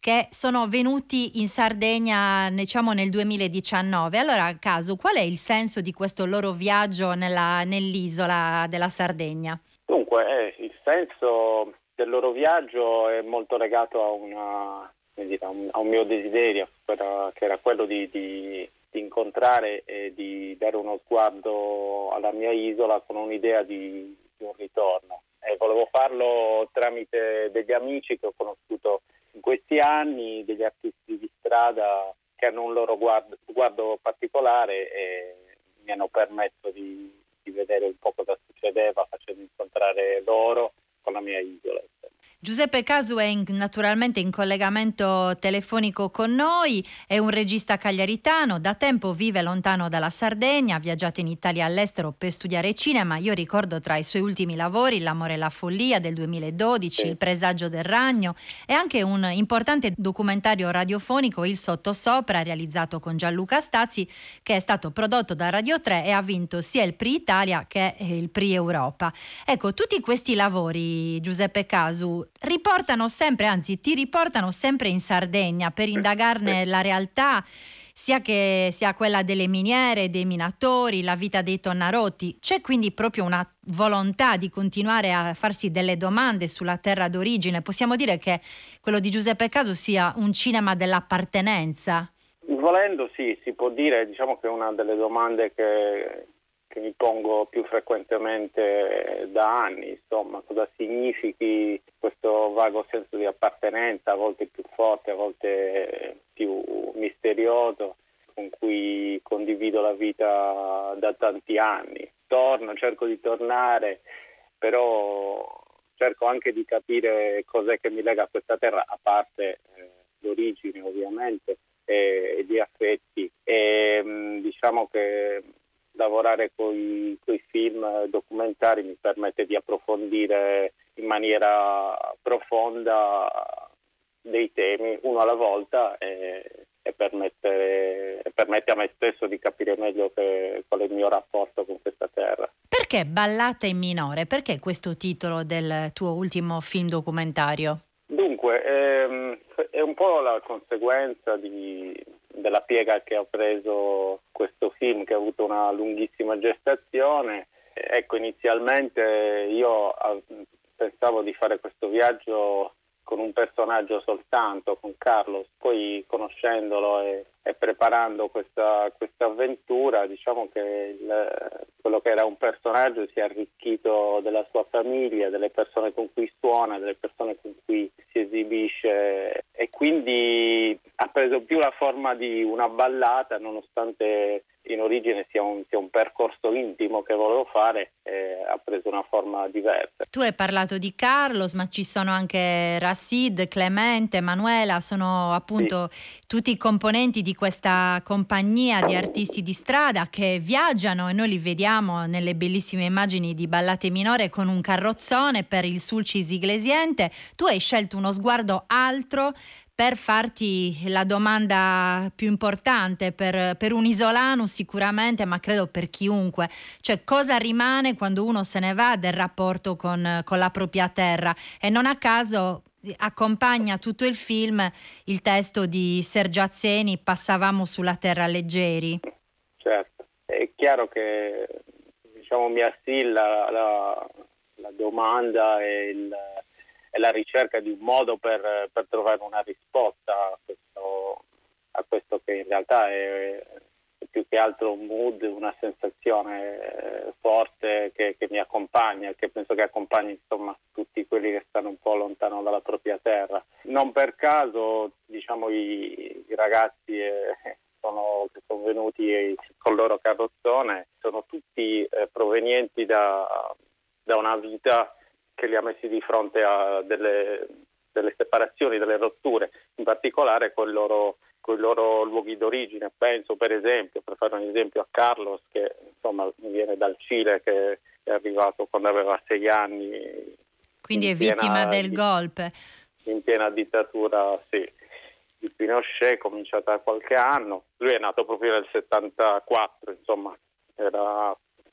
S24: che sono venuti in Sardegna diciamo nel 2019. Allora, Casu, qual è il senso di questo loro viaggio nella, nell'isola della Sardegna?
S25: Dunque, eh, il senso del loro viaggio è molto legato a una un, a, un, mio desiderio, che era quello di, di, di, incontrare e di dare uno sguardo alla mia isola con un'idea di, di un ritorno. E volevo farlo tramite degli amici che ho conosciuto in questi anni, degli artisti di strada che hanno un loro guardo, guardo particolare e mi hanno permesso di, di vedere un po' cosa succedeva facendo incontrare loro con la mia isola.
S24: Giuseppe Casu è in, naturalmente in collegamento telefonico con noi, è un regista cagliaritano, da tempo vive lontano dalla Sardegna, ha viaggiato in Italia e all'estero per studiare cinema. Io ricordo tra i suoi ultimi lavori L'amore e la follia del 2012, sì. Il presagio del ragno e anche un importante documentario radiofonico Il sottosopra realizzato con Gianluca Stazzi che è stato prodotto da Radio 3 e ha vinto sia il Pri Italia che il Pri Europa. Ecco, tutti questi lavori Giuseppe Casu riportano sempre, anzi ti riportano sempre in Sardegna per indagarne la realtà sia che sia quella delle miniere, dei minatori, la vita dei tonnarotti. C'è quindi proprio una volontà di continuare a farsi delle domande sulla terra d'origine. Possiamo dire che quello di Giuseppe Caso sia un cinema dell'appartenenza?
S25: Volendo sì, si può dire, diciamo che è una delle domande che che mi pongo più frequentemente da anni, insomma, cosa significhi questo vago senso di appartenenza, a volte più forte, a volte più misterioso, con cui condivido la vita da tanti anni. Torno, cerco di tornare, però cerco anche di capire cos'è che mi lega a questa terra, a parte eh, l'origine ovviamente e, gli affetti. E, mh, diciamo che lavorare con i film documentari mi permette di approfondire in maniera profonda dei temi uno alla volta e, e, permette, e permette, a me stesso di capire meglio che, qual è il mio rapporto con questa terra.
S24: Perché Ballata in minore? Perché questo titolo del tuo ultimo film documentario?
S25: Dunque, ehm, è un po' la conseguenza di, della piega che ha preso questo film che ha avuto una lunghissima gestazione. Ecco, inizialmente io pensavo di fare questo viaggio con un personaggio soltanto, con Carlos, poi conoscendolo e, e preparando questa, questa, avventura, diciamo che il, quello che era un personaggio si è arricchito della sua famiglia, delle persone con cui suona, delle persone con cui si esibisce e quindi ha preso più la forma di una ballata nonostante in origine sia un, sia un percorso intimo che volevo fare, eh, ha preso una forma diversa.
S24: Tu hai parlato di Carlos, ma ci sono anche Racid, Clemente, Manuela, sono appunto sì. tutti i componenti di questa compagnia di artisti di strada che viaggiano e noi li vediamo nelle bellissime immagini di Ballate Minore con un carrozzone per il Sulcis Iglesiente. Tu hai scelto uno sguardo altro per farti la domanda più importante per, per, un isolano sicuramente, ma credo per chiunque, cioè cosa rimane quando uno se ne va del rapporto con, con la propria terra? E non a caso accompagna tutto il film il testo di Sergio Azzeni, Passavamo sulla terra leggeri.
S25: Certo, è chiaro che diciamo, mi assilla la, la domanda e il è la ricerca di un modo per, per trovare una risposta a questo, a questo, che in realtà è, è, più che altro un mood, una sensazione eh, forte che, che, mi accompagna, che penso che accompagni insomma, tutti quelli che stanno un po' lontano dalla propria terra. Non per caso diciamo, i, i ragazzi eh, sono, che sono venuti con il loro carrozzone sono tutti eh, provenienti da, da una vita che li ha messi di fronte a delle, delle separazioni, delle rotture, in particolare con i loro, loro luoghi d'origine. Penso per esempio, per fare un esempio, a Carlos che insomma viene dal Cile, che è arrivato quando aveva sei anni.
S24: Quindi è vittima del golpe.
S25: In piena dittatura, sì di Pinochet, cominciata da qualche anno. Lui è nato proprio nel 74, insomma, era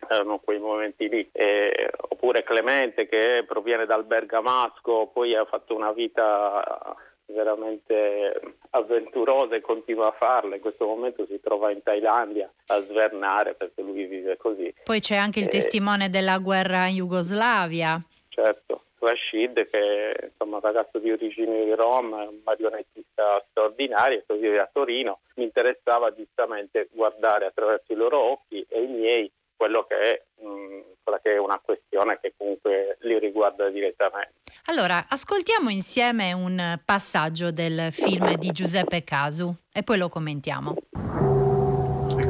S25: erano quei momenti lì. E, oppure Clemente che proviene dal Bergamasco, poi ha fatto una vita veramente avventurosa e continua a farla. In questo momento si trova in Thailandia a svernare perché lui vive così.
S24: Poi c'è anche il e... testimone della guerra in Jugoslavia.
S25: Certo. Rashid che è insomma, un ragazzo di origini di Roma, un marionettista straordinario che vive a Torino, mi interessava giustamente guardare attraverso i loro occhi e i miei quello che è, mh, mm, quella che è una questione che comunque li riguarda direttamente.
S24: Allora, ascoltiamo insieme un passaggio del film di Giuseppe Casu e poi lo commentiamo.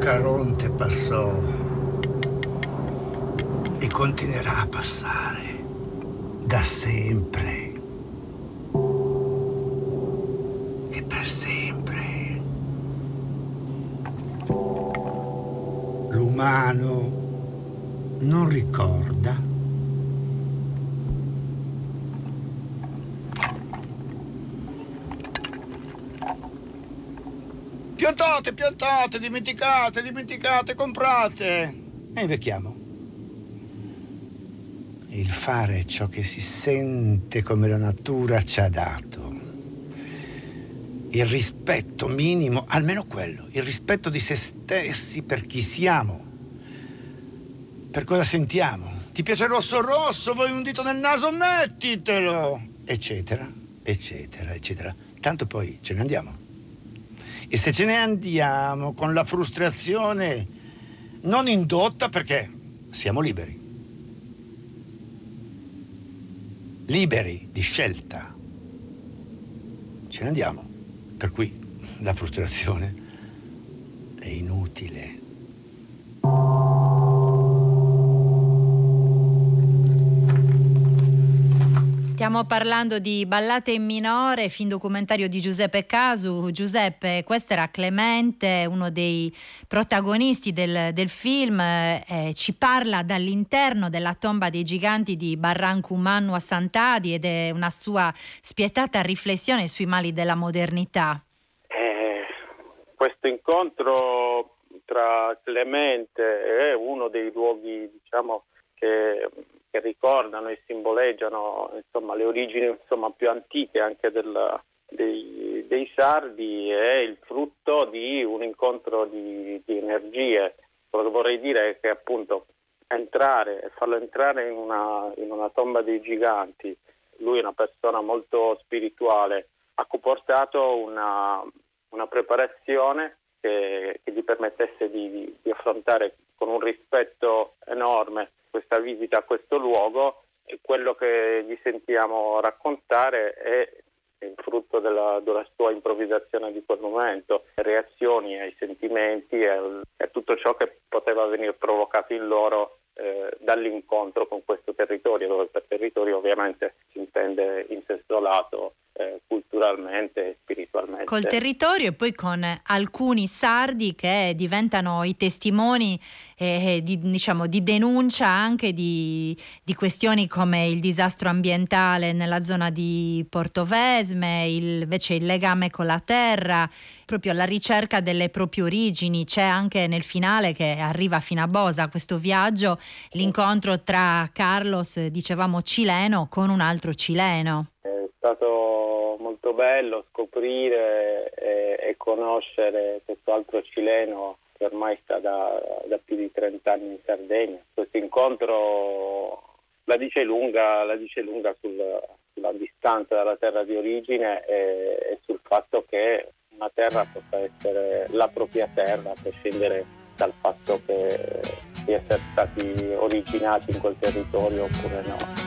S26: Caronte passò e continuerà a passare da sempre e per sempre. L'umano non ricorda? Piantate, piantate, dimenticate, dimenticate, comprate. E invecchiamo. Il fare ciò che si sente come la natura ci ha dato. Il rispetto minimo, almeno quello, il rispetto di se stessi per chi siamo per cosa sentiamo? Ti piace il rosso rosso? Vuoi un dito nel naso? Mettitelo! Eccetera, eccetera, eccetera. Tanto poi ce ne andiamo. E se ce ne andiamo con la frustrazione non indotta perché siamo liberi. Liberi di scelta. Ce ne andiamo. Per cui la frustrazione è inutile.
S24: Stiamo parlando di Ballate in minore, film documentario di Giuseppe Casu. Giuseppe, questo era Clemente, uno dei protagonisti del, del film, eh, ci parla dall'interno della tomba dei giganti di Barranco Umano a Sant'Adi ed è una sua spietata riflessione sui mali della modernità.
S25: Eh, questo incontro tra Clemente è uno dei luoghi, diciamo, che che ricordano e simboleggiano insomma, le origini insomma, più antiche anche del, dei, dei, sardi è il frutto di un incontro di, di energie. Quello che vorrei dire è che appunto entrare e farlo entrare in una, in una tomba dei giganti, lui è una persona molto spirituale, ha comportato una, una preparazione che, che, gli permettesse di, di affrontare con un rispetto enorme questa visita a questo luogo quello che gli sentiamo raccontare è il frutto della, della sua improvvisazione di quel momento, reazioni ai sentimenti e a tutto ciò che poteva venire provocato in loro eh, dall'incontro con questo territorio, dove per territorio ovviamente si intende in senso lato eh, culturalmente e spiritualmente.
S24: Col territorio e poi con alcuni sardi che diventano i testimoni eh, di, diciamo, di, denuncia anche di, di, questioni come il disastro ambientale nella zona di Portovesme, il, invece il legame con la terra, proprio la ricerca delle proprie origini. C'è anche nel finale che arriva fino a Bosa questo viaggio, l'incontro tra Carlos, dicevamo cileno, con un altro cileno.
S25: È stato molto bello scoprire e, e conoscere questo altro cileno che ormai sta da, da più di 30 anni in Sardegna. Questo incontro la dice lunga, la dice lunga sul, sulla distanza dalla terra di origine e, e, sul fatto che una terra possa essere la propria terra, a prescindere dal fatto che, di essere stati originati in quel territorio oppure no.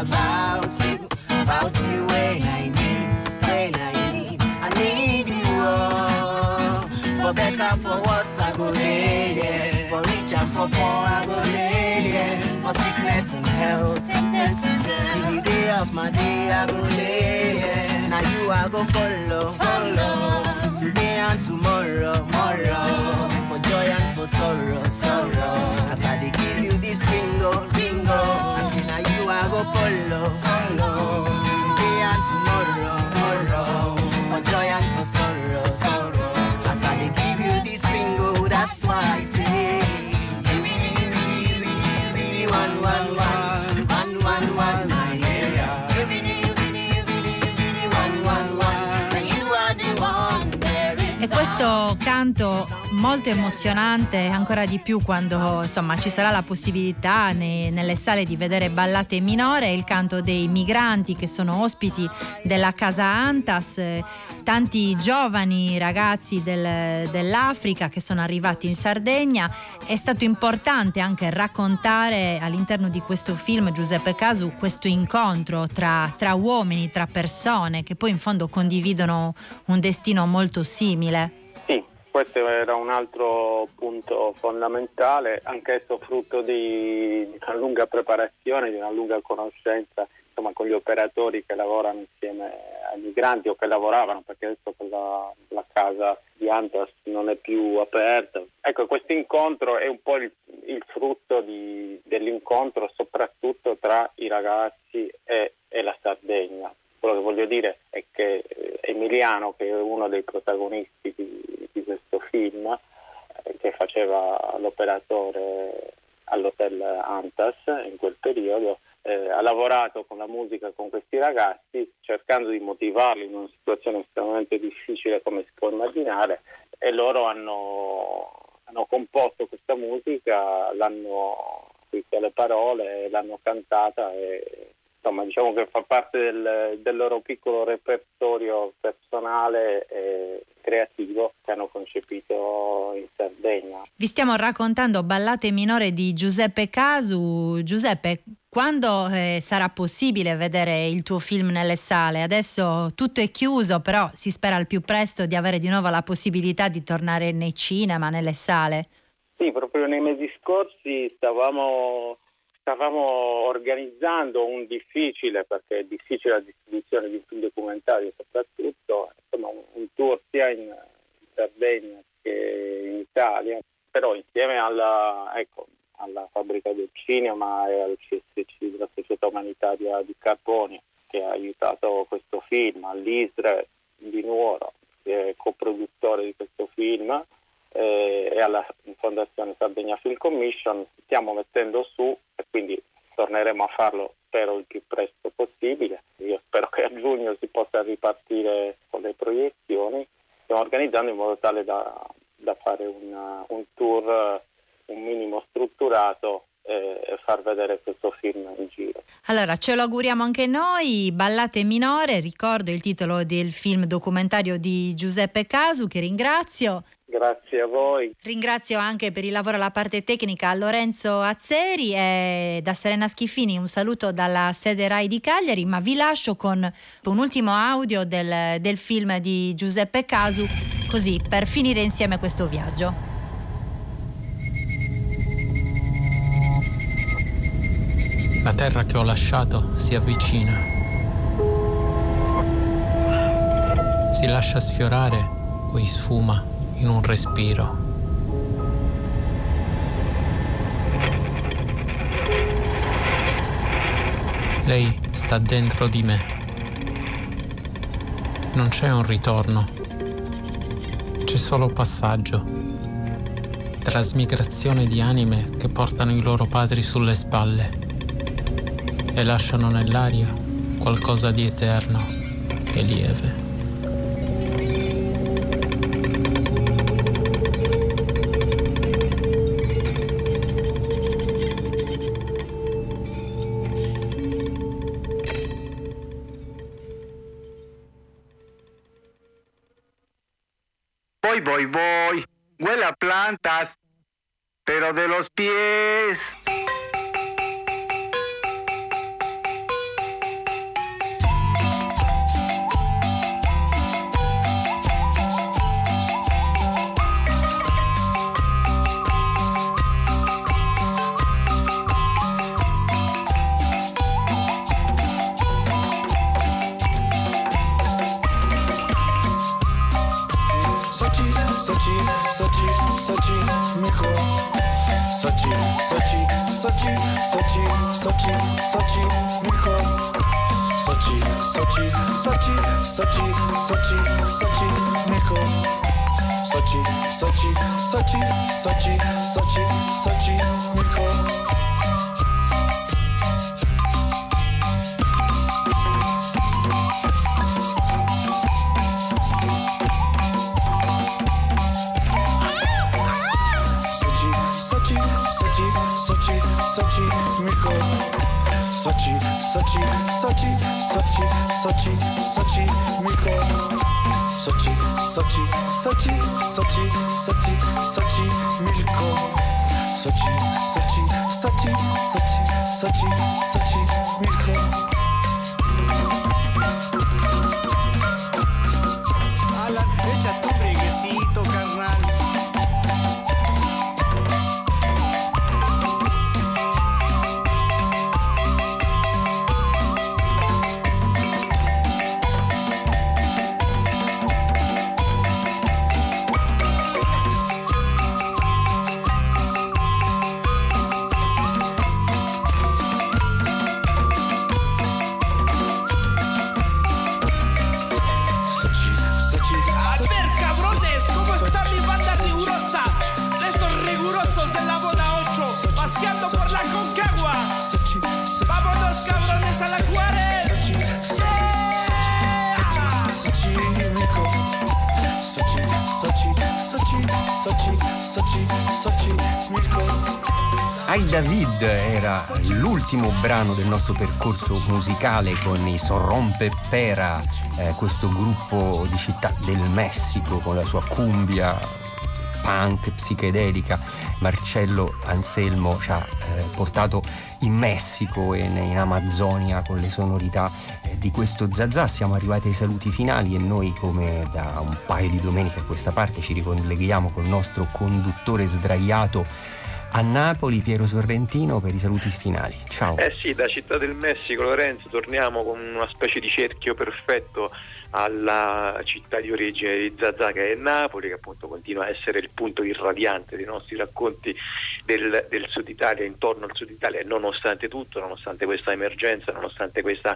S25: About you, about you when I need, when I need, I need you all. For better, for worse, I go lay. For rich and for poor, I go lay. For sickness and health, and. Till the day of my day, I go lay. Now you, I go follow, follow. Today and tomorrow, tomorrow. For joy and for sorrow, sorrow. As I give you this ringo, oh, ringo. Go follow, follow. Today and tomorrow, tomorrow. For joy and for sorrow, sorrow. As I dey give you this ringo, that's why I say. One, one, one,
S24: E questo canto molto emozionante, ancora di più quando insomma, ci sarà la possibilità nei- nelle sale di vedere ballate minore, il canto dei migranti che sono ospiti della casa Antas, tanti giovani ragazzi del- dell'Africa che sono arrivati in Sardegna. È stato importante anche raccontare all'interno di questo film Giuseppe Casu questo incontro tra, tra uomini, tra persone che poi in fondo condividono un destino molto simile.
S25: Questo era un altro punto fondamentale, anch'esso frutto di, di una lunga preparazione, di una lunga conoscenza insomma, con gli operatori che lavorano insieme ai migranti o che lavoravano, perché adesso la, la casa di Antas non è più aperta. Ecco, questo incontro è un po' il, il frutto di- dell'incontro soprattutto tra i ragazzi e, e la Sardegna. Quello che voglio dire è che eh, Emiliano, che è uno dei protagonisti di, di questo film, eh, che faceva l'operatore all'hotel Antas in quel periodo, eh, ha lavorato con la musica con questi ragazzi cercando di motivarli in una situazione estremamente difficile come si può immaginare e loro hanno, hanno composto questa musica, l'hanno scritto le parole, l'hanno cantata e insomma diciamo che fa parte del, del loro piccolo repertorio personale e creativo che hanno concepito in Sardegna.
S24: Vi stiamo raccontando Ballate minore di Giuseppe Casu. Giuseppe, quando eh, sarà possibile vedere il tuo film nelle sale? Adesso tutto è chiuso, però si spera al più presto di avere di nuovo la possibilità di tornare nei cinema, nelle sale.
S25: Sì, proprio nei mesi scorsi stavamo, stavamo organizzando un difficile, perché è difficile la distribuzione di un documentario soprattutto, insomma un, un tour sia in, in Sardegna che in Italia, però insieme alla, ecco, alla fabbrica del cinema e al CSC della Società Umanitaria di Carboni che ha aiutato questo film, all'ISRE di Nuoro che è coproduttore di questo film eh, e alla Fondazione Sardegna Film Commission stiamo mettendo su e quindi torneremo a farlo spero il più presto possibile. Io spero che a giugno si possa ripartire con le proiezioni. Stiamo organizzando in modo tale da, da fare una, un tour un minimo strutturato eh, e far vedere questo film in giro.
S24: Allora, ce lo auguriamo anche noi, Ballate minore, ricordo il titolo del film documentario di Giuseppe Casu, che ringrazio.
S25: Grazie a voi.
S24: Ringrazio anche per il lavoro alla parte tecnica a Lorenzo Azzeri e da Serena Schiffini un saluto dalla sede RAI di Cagliari, ma vi lascio con un ultimo audio del, del film di Giuseppe Casu, così per finire insieme questo viaggio.
S27: La terra che ho lasciato si avvicina. Si lascia sfiorare, poi sfuma in un respiro. Lei sta dentro di me. Non c'è un ritorno, c'è solo passaggio, trasmigrazione di anime che portano i loro padri sulle spalle e lasciano nell'aria qualcosa di eterno e lieve.
S28: Voy, voy. Huele a plantas, pero de los pies. Sochi, Sochi, Sochi, Sochi, Sochi, Sochi, Micho. Sochi, Sochi, Sochi, Sochi, Sochi, Sochi, Micho. Sochi, Sochi, Sochi, Sochi, Sochi, Sochi, Sochi, Micho. Sochi, Sochi, Sochi, Sochi, Sochi, Sochi, Miko. Sochi, Sochi, Sochi, Sochi, Sochi, Sochi, Milko. Sochi, Sochi, Sochi, Sochi, Sochi, Sochi, Milko. A la fecha tu breguecito,
S29: carnal.
S2: Ai David era l'ultimo brano del nostro percorso musicale con i Sorrompe Pera, eh, questo gruppo di città del Messico con la sua cumbia punk, psichedelica. Marcello Anselmo ci ha eh, portato in Messico e in Amazzonia con le sonorità eh, di questo Zazà. Siamo arrivati ai saluti finali e noi come da un paio di domeniche a questa parte ci ricolleghiamo col nostro conduttore sdraiato a Napoli, Piero Sorrentino per i saluti finali. Ciao.
S1: Eh sì, da Città del Messico, Lorenzo, torniamo con una specie di cerchio perfetto alla città di origine di Zazà che è Napoli, che appunto continua a essere il punto irradiante dei nostri racconti del, del, Sud Italia, intorno al Sud Italia, nonostante tutto, nonostante questa emergenza, nonostante questa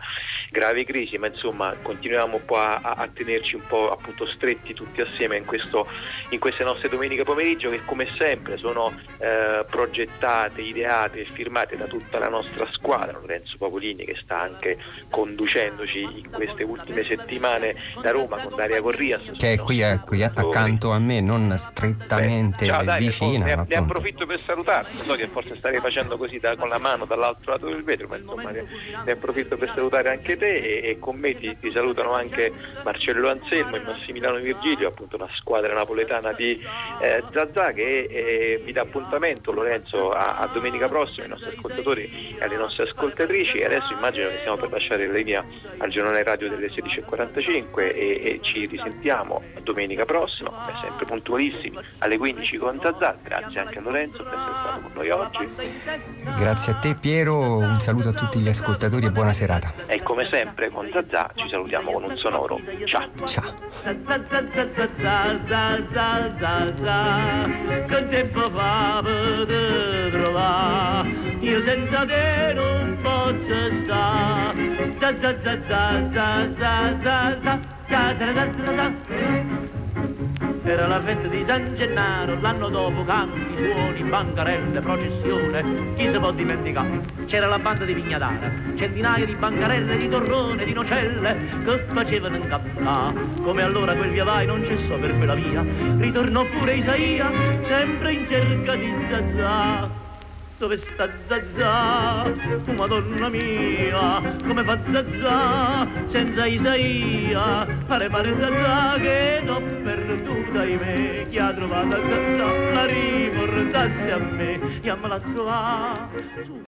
S1: grave crisi, ma insomma continuiamo un po' a, a tenerci un po' appunto stretti tutti assieme in, questo, in queste nostre domeniche pomeriggio che come sempre sono eh, progettate, ideate e firmate da tutta la nostra squadra, Lorenzo Pavolini che sta anche conducendoci in queste ultime settimane da Roma con Daria Corrias.
S2: Che è qui, è qui accanto a me, non strettamente
S1: Beh, ciao, dai,
S2: vicina.
S1: Ne, ne approfitto per salutarti, so che forse starei facendo così da, con la mano dall'altro lato del vetro, ma insomma ne, ne approfitto per salutare anche te e, e con me ti, ti, salutano anche Marcello Anselmo e Massimiliano Virgilio, appunto una squadra napoletana di eh, Zazà che eh, vi dà appuntamento Lorenzo a, a, domenica prossima ai nostri ascoltatori e alle nostre ascoltatrici e adesso immagino che stiamo per lasciare la linea al giornale radio delle 16.45 5 e, e, ci risentiamo domenica prossima, come sempre puntualissimi, alle 15 con Zazà. Grazie anche a Lorenzo per essere stato con noi oggi.
S2: Grazie a te Piero, un saluto a tutti gli ascoltatori e buona serata.
S1: E come sempre con Zazà ci salutiamo con un sonoro. Ciao.
S2: Ciao.
S30: Io senza te non posso stare. Era la festa di San Gennaro, l'anno dopo canti, suoni, bancarelle, processione, chi si può dimenticare? C'era la banda di Vignadara, centinaia di bancarelle, di torrone, di nocelle, che facevano incappare. Come allora quel via vai non cessò per quella via, ritornò pure Isaia, sempre in cerca di Zazà dove sta Zazà? Oh, Madonna mia, come fa Zazà senza Isaia? Pare pare Zazà che l'ho perduta in me, chi ha trovato Zazà la riportasse a me, chiamala qua.